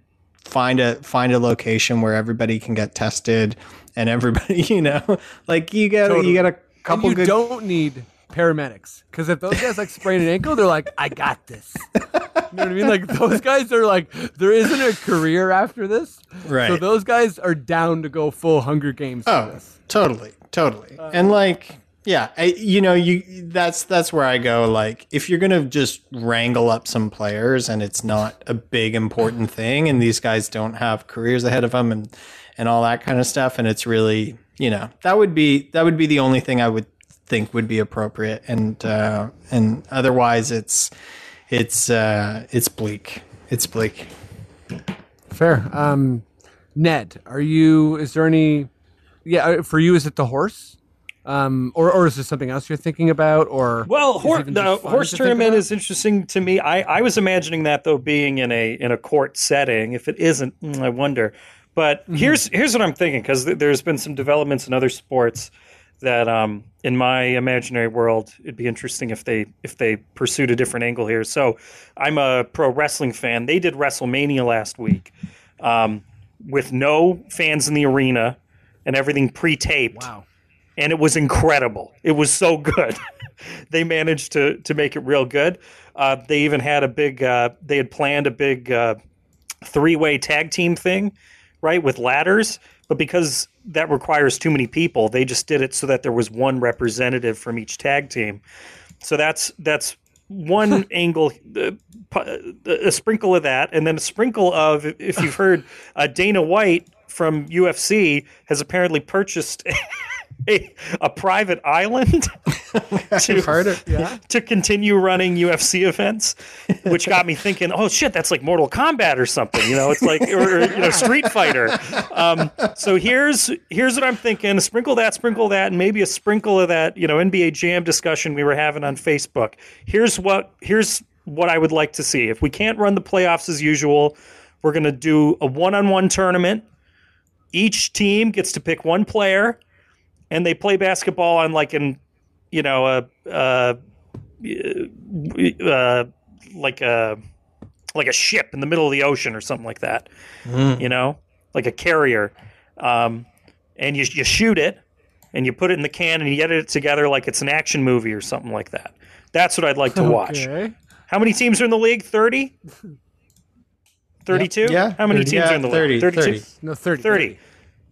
find a find a location where everybody can get tested and everybody, [laughs] you know, like you got
Totally.
you got a
And
couple
you
good
don't need paramedics because if those guys like sprain an ankle, they're like, I got this. [laughs] You know what I mean? Like those guys are like, there isn't a career after this.
Right.
So those guys are down to go full Hunger Games. for
Oh,
this.
totally, totally. and like, yeah, I, you know, you that's that's where I go. Like, if you're gonna just wrangle up some players and it's not a big important thing, and these guys don't have careers ahead of them, and and all that kind of stuff, and it's really, you know, that would be that would be the only thing I would think would be appropriate, and uh, and otherwise, it's it's uh, it's bleak. It's bleak.
Fair. Um, Ned, are you? Is there any? Yeah, uh, for you, is it the horse? Um, or or is there something else you're thinking about? Or
Well, hor- the horse
to
tournament is interesting to me. I, I was imagining that though being in a in a court setting. If it isn't, mm, I wonder. But
Mm-hmm.
here's here's what I'm thinking because th- there's been some developments in other sports that, um, in my imaginary world, it'd be interesting if they if they pursued a different angle here. So, I'm a pro wrestling fan. They did WrestleMania last week um, with no fans in the arena and everything pre-taped
Wow.
And it was incredible. It was so good. [laughs] they managed to to make it real good. Uh, they even had a big. Uh, they had planned a big uh, three way tag team thing, right, with ladders. But because that requires too many people, they just did it so that there was one representative from each tag team. So that's that's one [laughs] angle, uh, a sprinkle of that, and then a sprinkle of if you've heard, uh, Dana White from UFC has apparently purchased [laughs] a, a private island [laughs] [laughs] to,
it,
yeah.
to continue running UFC events, [laughs] which got me thinking, oh shit, that's like Mortal Kombat or something. You know, it's like or, or, you know Street Fighter. Um, so here's here's what I'm thinking: sprinkle that, sprinkle that, and maybe a sprinkle of that. You know, NBA Jam discussion we were having on Facebook. Here's what here's what I would like to see. If we can't run the playoffs as usual, we're going to do a one-on-one tournament. Each team gets to pick one player, and they play basketball on like an, you know, a, a uh, like a like a ship in the middle of the ocean or something like that. You know, like a carrier, um, and you you shoot it, and you put it in the can, and you edit it together like it's an action movie or something like that. That's what I'd like to watch.
Okay.
How many teams are in the league? 30? 32? [laughs]
Yeah.
How many
30,
teams
yeah,
are in the
30,
league? 32?
30.
No, 30.
30.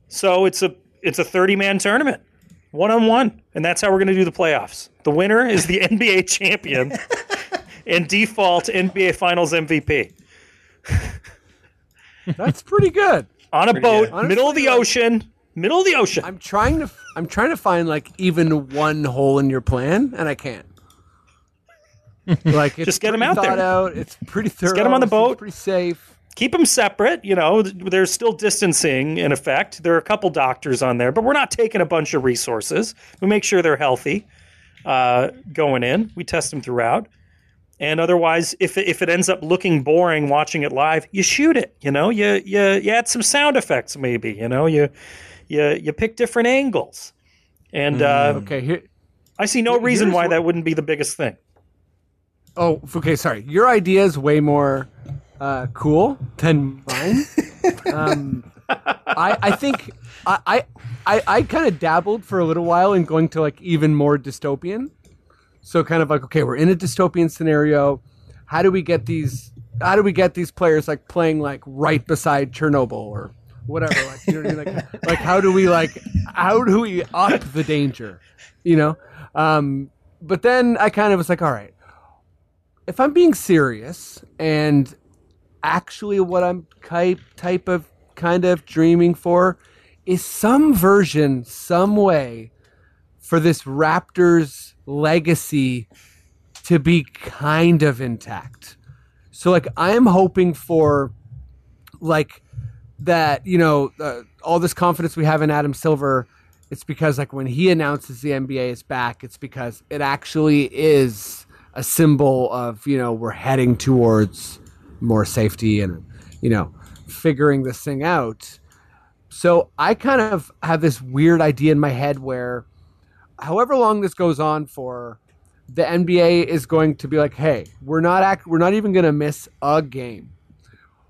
So it's a it's a 30 man tournament. One on one. And that's how we're gonna do the playoffs. The winner is the [laughs] NBA champion [laughs] and default NBA finals MVP.
That's pretty good.
On a boat,
good.
middle of the
like-
ocean. Middle of the ocean.
I'm trying to I'm trying to find like even one hole in your plan, and I can't. Like it's
Just get
them
out there.
Out. It's pretty thorough.
get 'em on the
seems
boat.
Pretty safe.
Keep them separate. You know, th- there's still distancing in effect. There are a couple doctors on there, but we're not taking a bunch of resources. We make sure they're healthy uh, going in. We test them throughout. And otherwise, if it, if it ends up looking boring watching it live, you shoot it. You know, you you you add some sound effects, maybe. You know, you you you pick different angles. And uh,
Okay, here.
I see no reason why
what-
that wouldn't be the biggest thing.
Oh, okay. Sorry, your idea is way more uh, cool than mine. um, I I think I I I, I kind of dabbled for a little while in going to like even more dystopian. So kind of like okay, we're in a dystopian scenario. How do we get these? How do we get these players like playing like right beside Chernobyl or whatever? Like you know what I mean? Like like how do we like how do we up the danger? You know. Um, but then I kind of was like, all right if I'm being serious and actually what I'm type type of kind of dreaming for is some version, some way for this Raptors legacy to be kind of intact. So like I'm hoping for like that, you know, uh, all this confidence we have in Adam Silver it's because like when he announces the NBA is back, it's because it actually is a symbol of you know we're heading towards more safety and you know figuring this thing out. So I kind of have this weird idea in my head where, however long this goes on for, the NBA is going to be like, "Hey, we're not act- we're not even going to miss a game.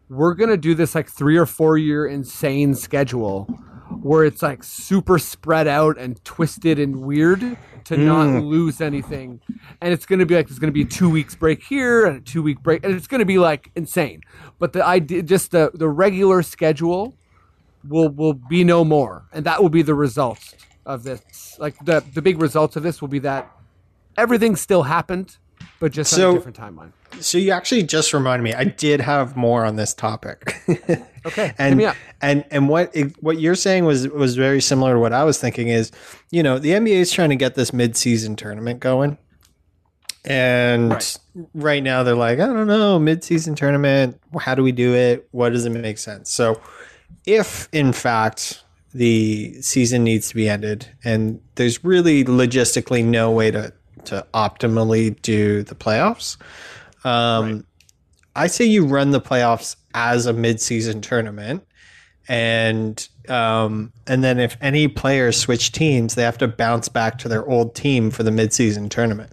We're going to do this like three or four year insane schedule." Where it's like super spread out and twisted and weird to not hmm. lose anything, and it's going to be like there's going to be a two weeks break here and a two week break, and it's going to be like insane. But the idea, just the the regular schedule, will will be no more, and that will be the result of this. Like the the big results of this will be that everything still happened, but just on
So-
a different timeline.
So you actually just reminded me. I did have more on this topic. [laughs]
Okay,
and
hit me up.
and and what it, what you're saying was was very similar to what I was thinking. Is you know the NBA is trying to get this mid season tournament going, and right. now they're like, I don't know, mid season tournament. How do we do it? What does it make sense? So if in fact the season needs to be ended and there's really logistically no way to to optimally do the playoffs. Um i say you run the playoffs as a mid-season tournament and um and then if any players switch teams they have to bounce back to their old team for the mid-season tournament.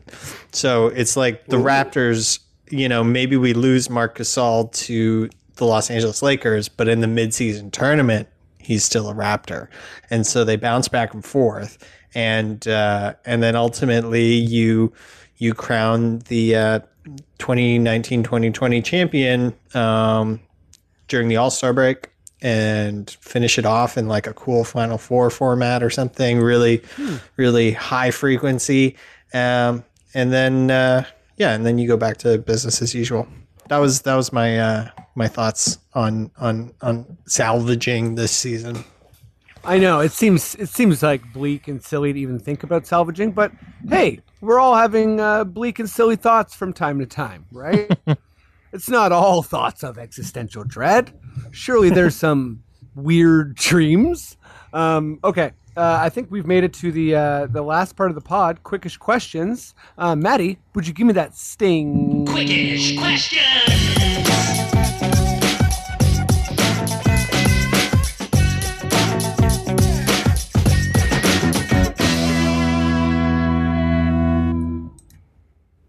So it's like the raptors you know maybe we lose marc gasol to the los angeles lakers but in the mid-season tournament he's still a Raptor, and so they bounce back and forth, and uh, and then ultimately you you crown the uh, 2019-2020 champion um, during the All Star break and finish it off in like a cool Final Four format or something really really high frequency, um, and then uh, yeah, and then you go back to business as usual. That was that was my uh, my thoughts on on on salvaging this season.
I know it seems it seems like bleak and silly to even think about salvaging, but hey, we're all having uh, bleak and silly thoughts from time to time, right? [laughs] it's not all thoughts of existential dread. Surely there's some weird dreams. Um, okay, uh, I think we've made it to the uh, the last part of the pod. Quickish questions. Uh, Maddie, would you give me that sting?
Quickish question.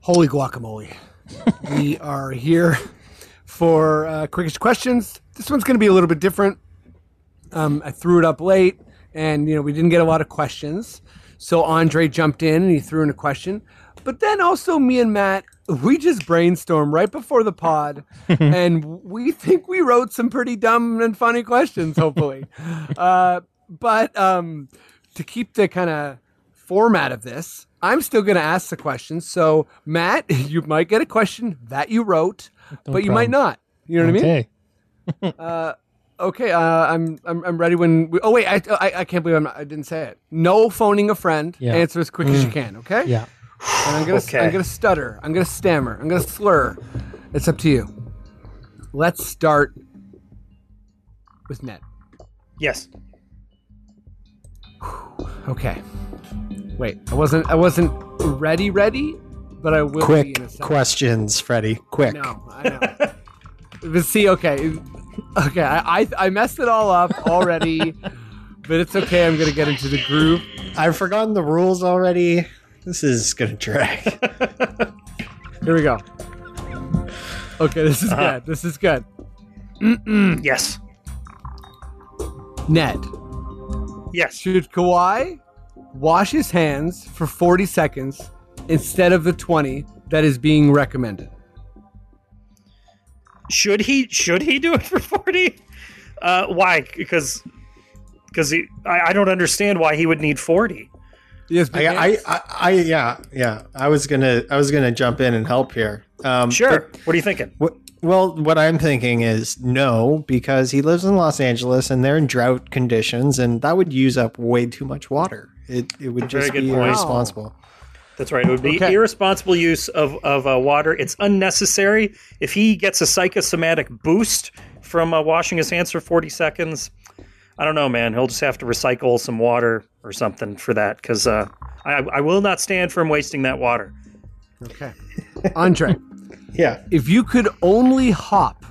Holy guacamole. [laughs] we are here for uh, quickest questions. This one's going to be a little bit different. Um, I threw it up late, and you know we didn't get a lot of questions. So Andre jumped in and he threw in a question. But then also me and Matt, we just brainstormed right before the pod, [laughs] and we think we wrote some pretty dumb and funny questions. Hopefully, [laughs] uh, but um, to keep the kind of format of this, I'm still going to ask the questions. So, Matt, [laughs] you might get a question that you wrote, but you might not. You know what I mean?
Okay. [laughs]
Okay, uh, I'm, I'm I'm ready when. We, oh wait, I, I I can't believe I'm not, I didn't say it. No phoning a friend.
Yeah.
Answer as quick as you can. Okay.
Yeah.
And I'm gonna
Okay.
I'm gonna stutter. I'm gonna stammer. I'm gonna slur. It's up to you. Let's start with Ned.
Yes.
Okay. Wait, I wasn't I wasn't ready ready, but I will be in a
Quick
second.
questions, Freddie. Quick.
No, I know. but see, okay, okay, I, I I messed it all up already, but it's okay. I'm gonna get into the groove.
I've forgotten the rules already. This is gonna drag. [laughs]
Here we go. Okay, this is
Uh-huh.
good. This is good. Mm-mm.
Yes.
Ned,
Yes.
should Kawhi wash his hands for 40 seconds instead of the 20 that is being recommended?
Should he? Should he do it for forty? Uh, why? Because because he, I, I don't understand why he would need forty.
Yes,
I, I. I, I, yeah, yeah. I was gonna, I was gonna jump in and help here. Um,
Sure. What are you thinking?
What, well, what I'm thinking is no, because he lives in Los Angeles and they're in drought conditions, and that would use up way too much water. It, it would
Very
just be
point.
irresponsible.
That's right. It would be
Okay.
irresponsible use of of uh, water. It's unnecessary. If he gets a psychosomatic boost from uh, washing his hands for forty seconds, I don't know, man. He'll just have to recycle some water or something for that because uh, I, I will not stand for him wasting that water.
Okay. Andre,
Yeah.
If you could only hop,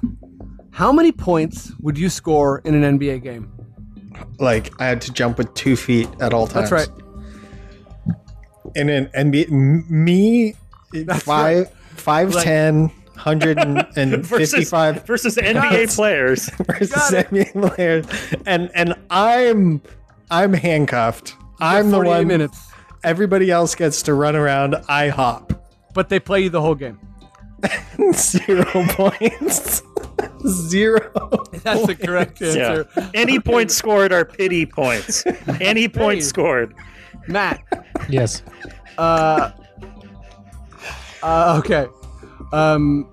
how many points would you score in an NBA game?
Like I had to jump with two feet at all times.
That's right.
In an NBA, me, five, five,
Like-
ten, hundred and, and [laughs]
versus, versus NBA players. [laughs]
versus. NBA players, and and I'm I'm handcuffed. I'm the
48
one.
minutes,
Everybody else gets to run around. I hop.
but they play you the whole game. [laughs]
Zero points. [laughs] Zero. [laughs]
That's the correct
Yeah.
answer.
Any points scored are pity points. Any points
Hey.
scored.
Matt,
Yes.
uh, uh, okay. Um,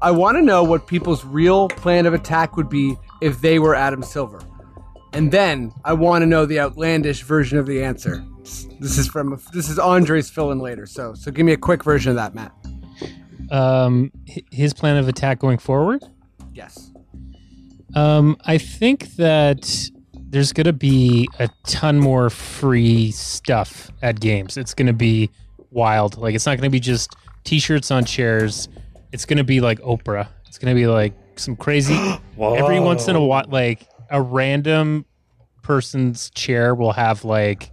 I want to know what people's real plan of attack would be if they were Adam Silver. And then I want to know the outlandish version of the answer. This is from this is Andre's fill in later. So so give me a quick version of that, Matt.
Um, his plan of attack going forward.
Yes.
Um, I think that there's going to be a ton more free stuff at games. It's going to be wild. Like it's not going to be just t-shirts on chairs. It's going to be like Oprah. It's going to be like some crazy. [gasps] Every once in a while, like a random person's chair will have like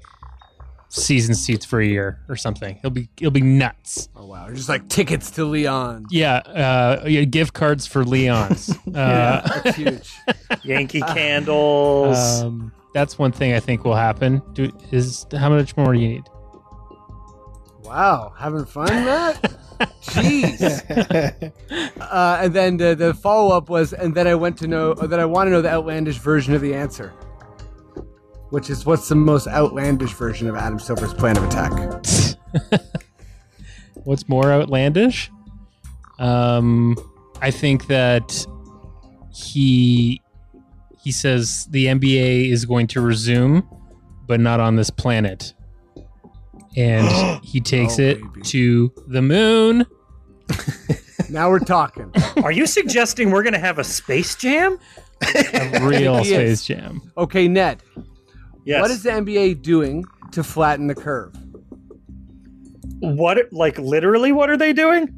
season seats for a year or something. It'll be it'll be nuts.
Oh wow, just like tickets to Leon.
Yeah, uh, yeah, gift cards for Leon's. [laughs] Uh,
That's huge. [laughs]
Yankee candles.
Um, that's one thing I think will happen. Do, is how much more do you need?
Wow, having fun, Matt? Jeez. [laughs] uh, and then the, the follow up was, and then I went to know, that I want to know the outlandish version of the answer, which is what's the most outlandish version of Adam Silver's plan of attack? [laughs]
What's more outlandish? Um, I think that he he says the NBA is going to resume, but not on this planet, and [gasps] he takes
Oh,
it
baby.
to the moon. [laughs]
Now we're talking.
Are you suggesting we're going to have a space jam?
A real [laughs]
He
space jam.
Okay, Ned,
Yes.
what is the NBA doing to flatten the curve?
what like literally what are they doing?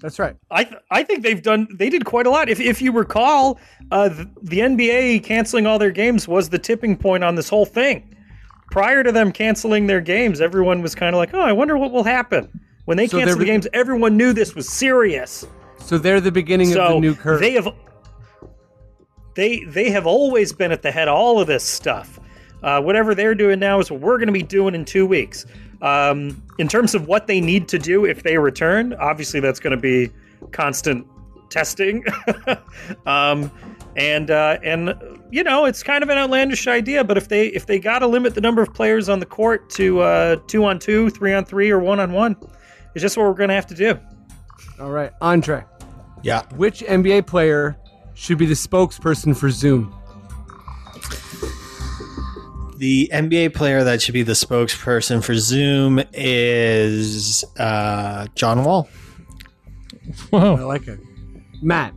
That's right.
I th- I think they've done they did quite a lot. If if you recall, uh, the, the NBA canceling all their games was the tipping point on this whole thing. Prior to them canceling their games, everyone was kind of like, "Oh, I wonder what will happen." When they
So
canceled the games, everyone knew this was serious.
So they're the beginning of the new curve.
they have they they have always been at the head of all of this stuff. Uh, whatever they're doing now is what we're going to be doing in two weeks. Um, in terms of what they need to do if they return, obviously that's going to be constant testing, [laughs] um, and uh, and you know it's kind of an outlandish idea. But if they if they got to limit the number of players on the court to uh, two on two, three on three, or one on one, it's just what we're going to have to do.
All right, Andre,
yeah.
which NBA player should be the spokesperson for Zoom?
The NBA player that should be the spokesperson for Zoom is uh, John Wall.
Whoa.
I like it. Matt,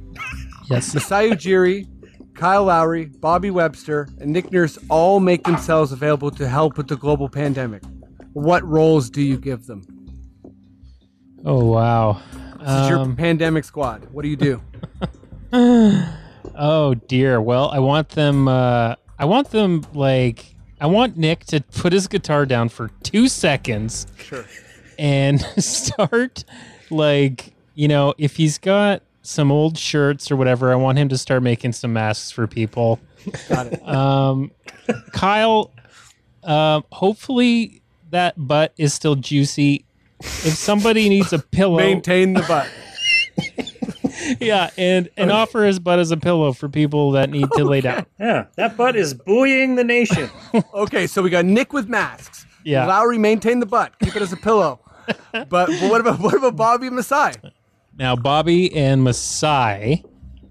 Yes. [laughs]
Masai Ujiri, Kyle Lowry, Bobby Webster, and Nick Nurse all make themselves available to help with the global pandemic. What roles do you give them?
Oh wow.
This is your
Um,
pandemic squad. What do you do? [laughs]
Oh dear. Well, I want them. Uh, I want them like. I want Nick to put his guitar down for two seconds
Sure.
and [laughs] start like you know if he's got some old shirts or whatever. I want him to start making some masks for people.
Got it.
Um, Kyle, um, hopefully that butt is still juicy. If somebody needs a [laughs] pillow,
Maintain the butt. [laughs] [laughs]
yeah, and and offer his butt as a pillow for people that need to lay down.
Yeah, that butt is buoying the nation. [laughs]
Okay, so we got Nick with masks.
Yeah.
Lowry maintain the butt. Keep it as a pillow. but, [laughs] but what about what about Bobby and Masai?
Now, Bobby and Masai,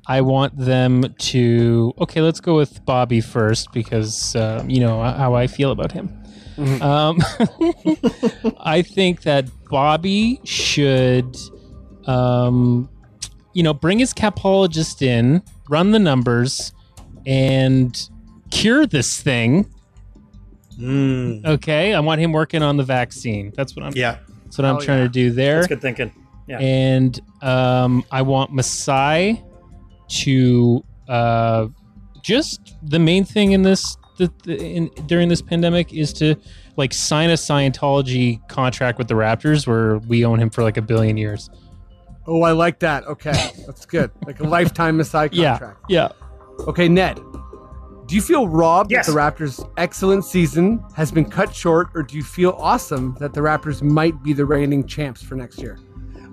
I want them to. Okay, let's go with Bobby first because uh, you know how I feel about him. Um, I think that Bobby should, um, you know, bring his capologist in, run the numbers, and cure this thing. Okay, I want him working on the vaccine. That's what I'm.
Yeah.
That's what I'm
Oh,
trying
yeah.
to do there.
That's good thinking. Yeah.
And um, I want Masai to uh, just the main thing in this the, the, in, during this pandemic is to like sign a Scientology contract with the Raptors where we own him for like a billion years.
Oh, I like that. Okay, that's good. Like a lifetime Messiah [laughs] contract.
Yeah. Yeah.
Okay, Ned. Do you feel robbed
Yes.
that the Raptors' excellent season has been cut short, or do you feel awesome that the Raptors might be the reigning champs for next year?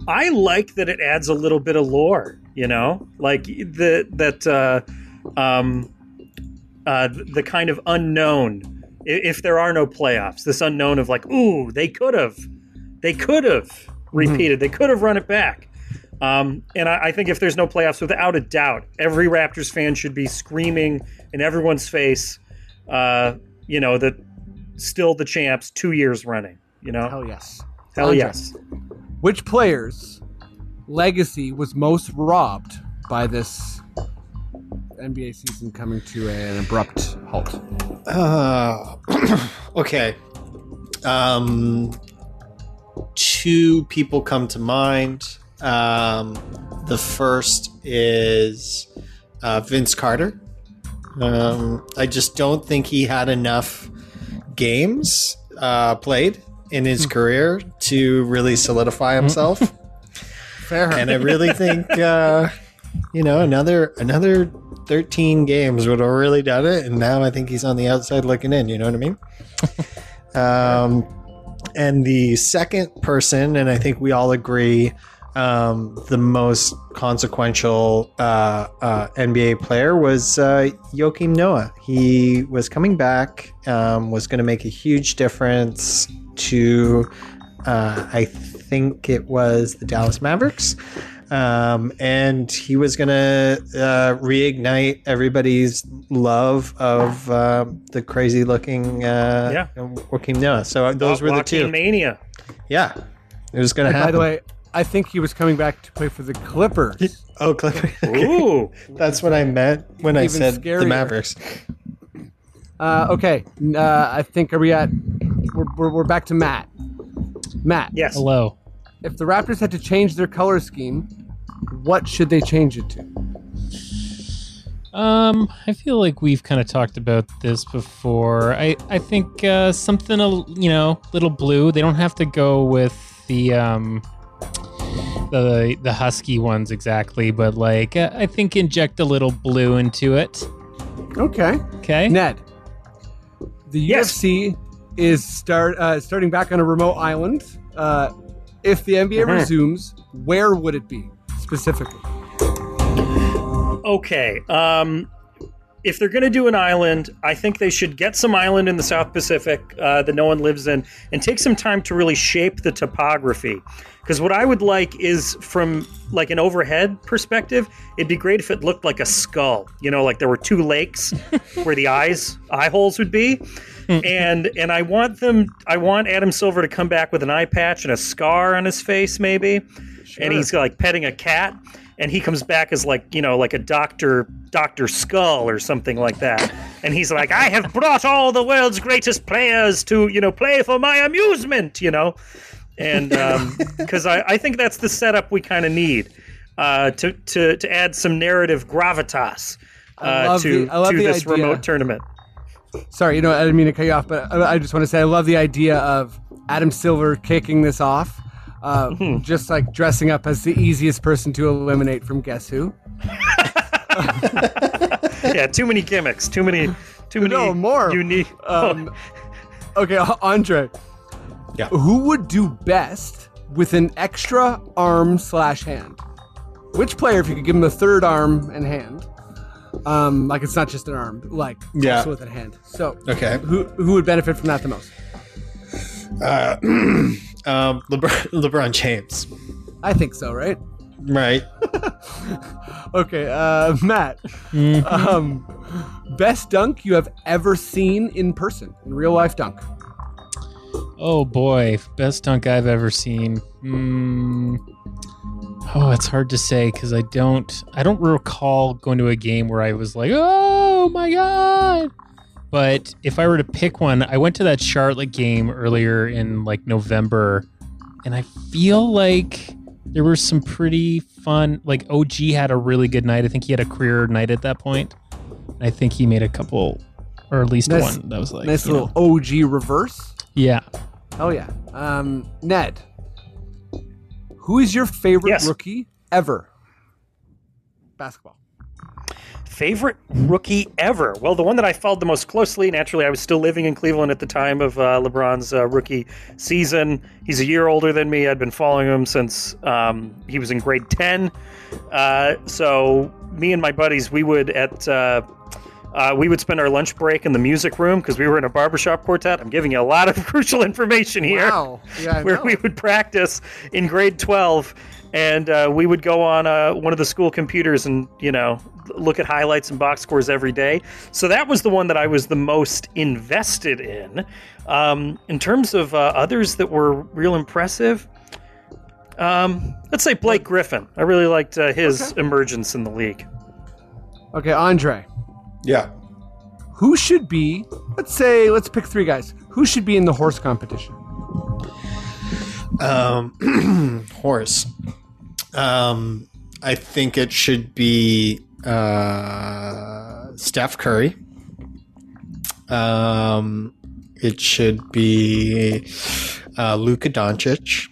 I like that it adds a little bit of lore, you know, like the that uh, um, uh, the kind of unknown. If there are no playoffs, this unknown of like, ooh, they could have, they could have repeated, they could have run it back. Um, and I, I think if there's no playoffs, without a doubt, every Raptors fan should be screaming in everyone's face, uh, you know, that still the champs two years running. You know,
Hell yes.
hell
Andre.
yes.
Which player's legacy was most robbed by this NBA season coming to an abrupt halt?
Uh, [clears throat] okay. Um, two people come to mind. Um, the first is uh, Vince Carter. Um, I just don't think he had enough games uh, played in his career to really solidify himself. [laughs]
Fair.
and I really think uh, you know another another 13 games would have really done it and now I think he's on the outside looking in you know what I mean [laughs] um, and the second person and I think we all agree um, the most consequential uh, uh, NBA player was uh, Joakim Noah. He was coming back, um, was going to make a huge difference to, uh, I think it was the Dallas Mavericks. Um, and he was going to uh, reignite everybody's love of uh, the crazy looking uh,
Yeah.
Joakim Noah. So those were the two.
Mania.
Yeah. It was going
And
to
by
happen.
the way, I think he was coming back to play for the Clippers. [laughs]
Oh, Clippers.
Ooh.
That's what I meant when I said
scarier.
the Mavericks.
Uh, okay, uh, I think are we at? We're, we're, we're back to Matt. Matt,
Yes.
Hello.
if the Raptors had to change their color scheme, what should they change it to?
Um, I feel like we've kind of talked about this before. I I think uh, something a you know little blue. They don't have to go with the um the the husky ones exactly, but like uh, I think inject a little blue into it.
Okay,
Okay.
Ned. The
Yes.
UFC is start uh, starting back on a remote island. Uh, if the NBA
Mhm.
resumes, where would it be specifically?
Okay. Um, if they're going to do an island, I think they should get some island in the South Pacific uh, that no one lives in and take some time to really shape the topography. Because what I would like is from like an overhead perspective, it'd be great if it looked like a skull. You know, like there were two lakes [laughs] where the eyes eye holes would be. and and I want them I want Adam Silver to come back with an eye patch and a scar on his face maybe. And he's like petting a cat and he comes back as like, you know, like a doctor Dr. Skull or something like that. And he's like, "I have brought all the world's greatest players to, you know, play for my amusement, you know." And [laughs] because I, I think that's the setup we kind of need uh, to, to to add some narrative gravitas uh, to
the- I love
to this
idea.
remote tournament.
Sorry, you know, I didn't mean to cut you off, but I, I just want to say I love the idea of Adam Silver kicking this off, uh,
Mm-hmm.
just like dressing up as the easiest person to eliminate from Guess Who. [laughs]
yeah, too many gimmicks, too many, too many.
No, more.
unique.
Um, [laughs] okay, Andre.
Yeah.
Who would do best with an extra arm slash hand? Which player, if you could give him a third arm and hand, um, like it's not just an arm, like
Yeah.
also with a hand. So,
Okay.
who who would benefit from that the most?
Uh, [clears throat] um, LeBron, [laughs] LeBron James.
I think so, right?
Right. [laughs]
Okay, uh, Matt. Um, best dunk you have ever seen in person, in real life dunk.
Oh boy, best dunk I've ever seen. Hmm. Oh, it's hard to say because I don't. I don't recall going to a game where I was like, "Oh my god!" But if I were to pick one, I went to that Charlotte game earlier in like November, and I feel like there were some pretty fun. Like OG had a really good night. I think he had a career night at that point. I think he made a couple, or at least
Nice-
one that was like
nice little
know.
OG reverse.
yeah.
Oh yeah. Um, Ned, who is your favorite
Yes.
rookie ever? Basketball.
Favorite rookie ever? Well, the one that I followed the most closely, naturally, I was still living in Cleveland at the time of uh, LeBron's uh, rookie season. He's a year older than me. I'd been following him since um, he was in grade 10. Uh, so, me and my buddies, we would at. Uh, we would spend our lunch break in the music room because we were in a barbershop quartet. I'm giving you a lot of [laughs] crucial information here
Wow. Yeah. [laughs]
Where
know.
we would practice in grade 12 and uh, we would go on uh, one of the school computers and you know look at highlights and box scores every day so that was the one that i was the most invested in um, in terms of uh, others that were real impressive um, let's say blake griffin i really liked uh, his emergence in the league
Okay, Andre.
Yeah.
Who should be? Let's say. Let's pick three guys. Who should be in the horse competition?
Um, [clears throat] horse. Um, I think it should be uh, Steph Curry. Um, it should be uh, Luka Doncic.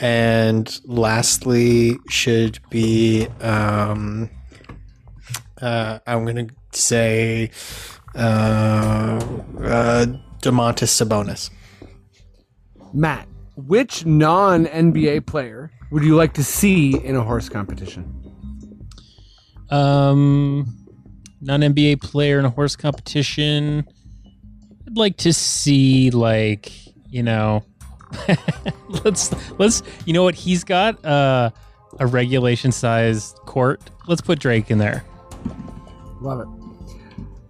And lastly, should be um, uh, I'm going to say uh, uh, Domantas Sabonis.
Matt, which non NBA player would you like to see in a horse competition?
Um, non NBA player in a horse competition. I'd like to see like you know, [laughs] let's let's you know what he's got uh, a regulation sized court. Let's put Drake in there.
Love it.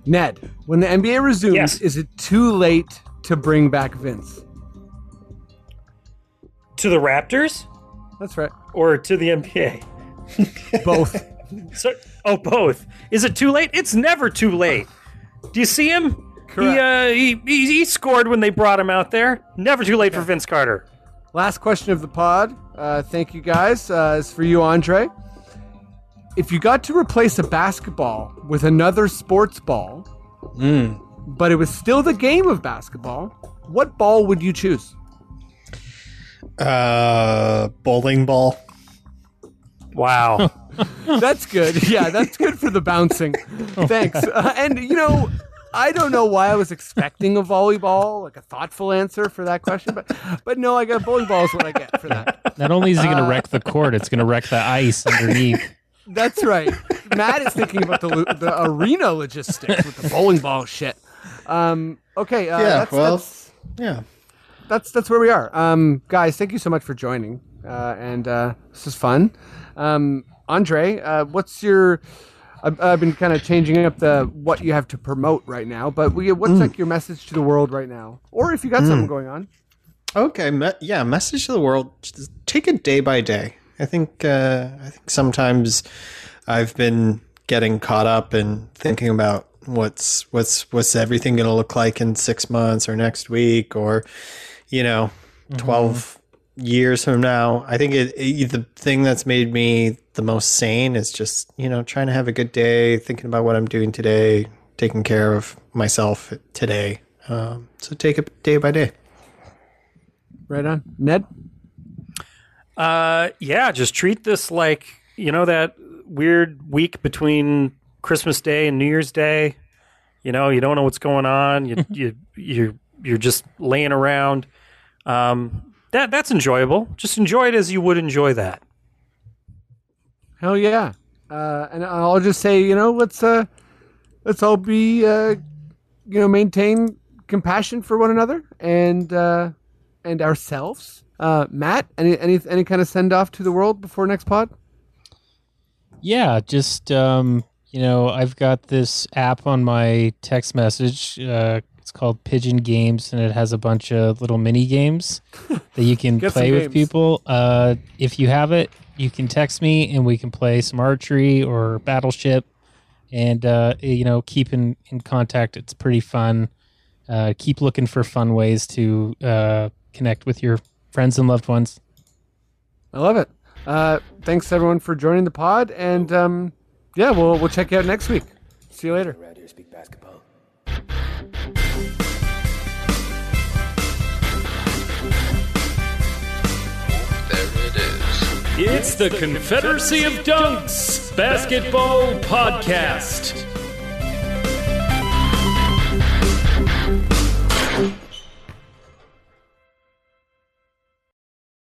Ned, when the NBA resumes,
Yes.
is it too late to bring back Vince?
to the raptors
That's right.
or to the nba [laughs]
Both.
So, oh, both. Is it too late? It's never too late. Do you see him? He,
Correct.
uh, he, he he scored when they brought him out there. Never too late for Vince Carter.
Last question of the pod. Uh, thank you guys. Uh, it's for you, Andre. If you got to replace a basketball with another sports ball, but it was still the game of basketball, what ball would you choose?
Uh, bowling ball.
Wow. [laughs]
That's good. Yeah, that's good for the bouncing. Thanks. [laughs] Uh, and you know, I don't know why I was expecting a volleyball, like a thoughtful answer for that question, but but no, I got bowling balls. is what I get for that.
Not only is it going to wreck the court, it's going to wreck the ice underneath.
That's right. Matt is thinking about the the arena logistics with the bowling ball shit. Um, okay. Uh,
Yeah,
That's,
well-
that's,
Yeah.
that's that's where we are. Um, guys, thank you so much for joining. Uh, and uh, this is fun. Um, Andre, uh, what's your? I've, I've been kind of changing up the what you have to promote right now, but we, what's like your message to the world right now, or if you got something going on?
Okay, me- yeah. Message to the world: just take it day by day. I think. Uh, I think sometimes I've been getting caught up in thinking about what's what's what's everything going to look like in six months or next week or you know 12 years from now. I think it, it the thing that's made me the most sane is just you know trying to have a good day, thinking about what I'm doing today, taking care of myself today. Um, so take it day by day.
Right on, Ned.
Uh, yeah, just treat this like you know that weird week between Christmas Day and New Year's Day. You know, you don't know what's going on. You [laughs] you you you're just laying around. Um, that that's enjoyable. Just enjoy it as you would enjoy that.
Hell yeah. Uh, and I'll just say, you know, let's uh, let's all be, uh, you know, maintain compassion for one another and uh, and ourselves. Uh, Matt, any any any kind of send off to the world before next pod?
Yeah, just um, you know, I've got this app on my text message. Uh, it's called Pigeon Games, and it has a bunch of little mini games [laughs] that you can play with people. Uh, if you have it, you can text me, and we can play some archery or Battleship, and uh, you know, keep in in contact. It's pretty fun. Uh, keep looking for fun ways to uh, connect with your friends and loved ones.
I love it. Uh, thanks everyone for joining the pod, and um, yeah, we'll we'll check you out next week. See you later.
Around here speak basketball.
There it is.
It's the Confederacy of Dunks Basketball Podcast.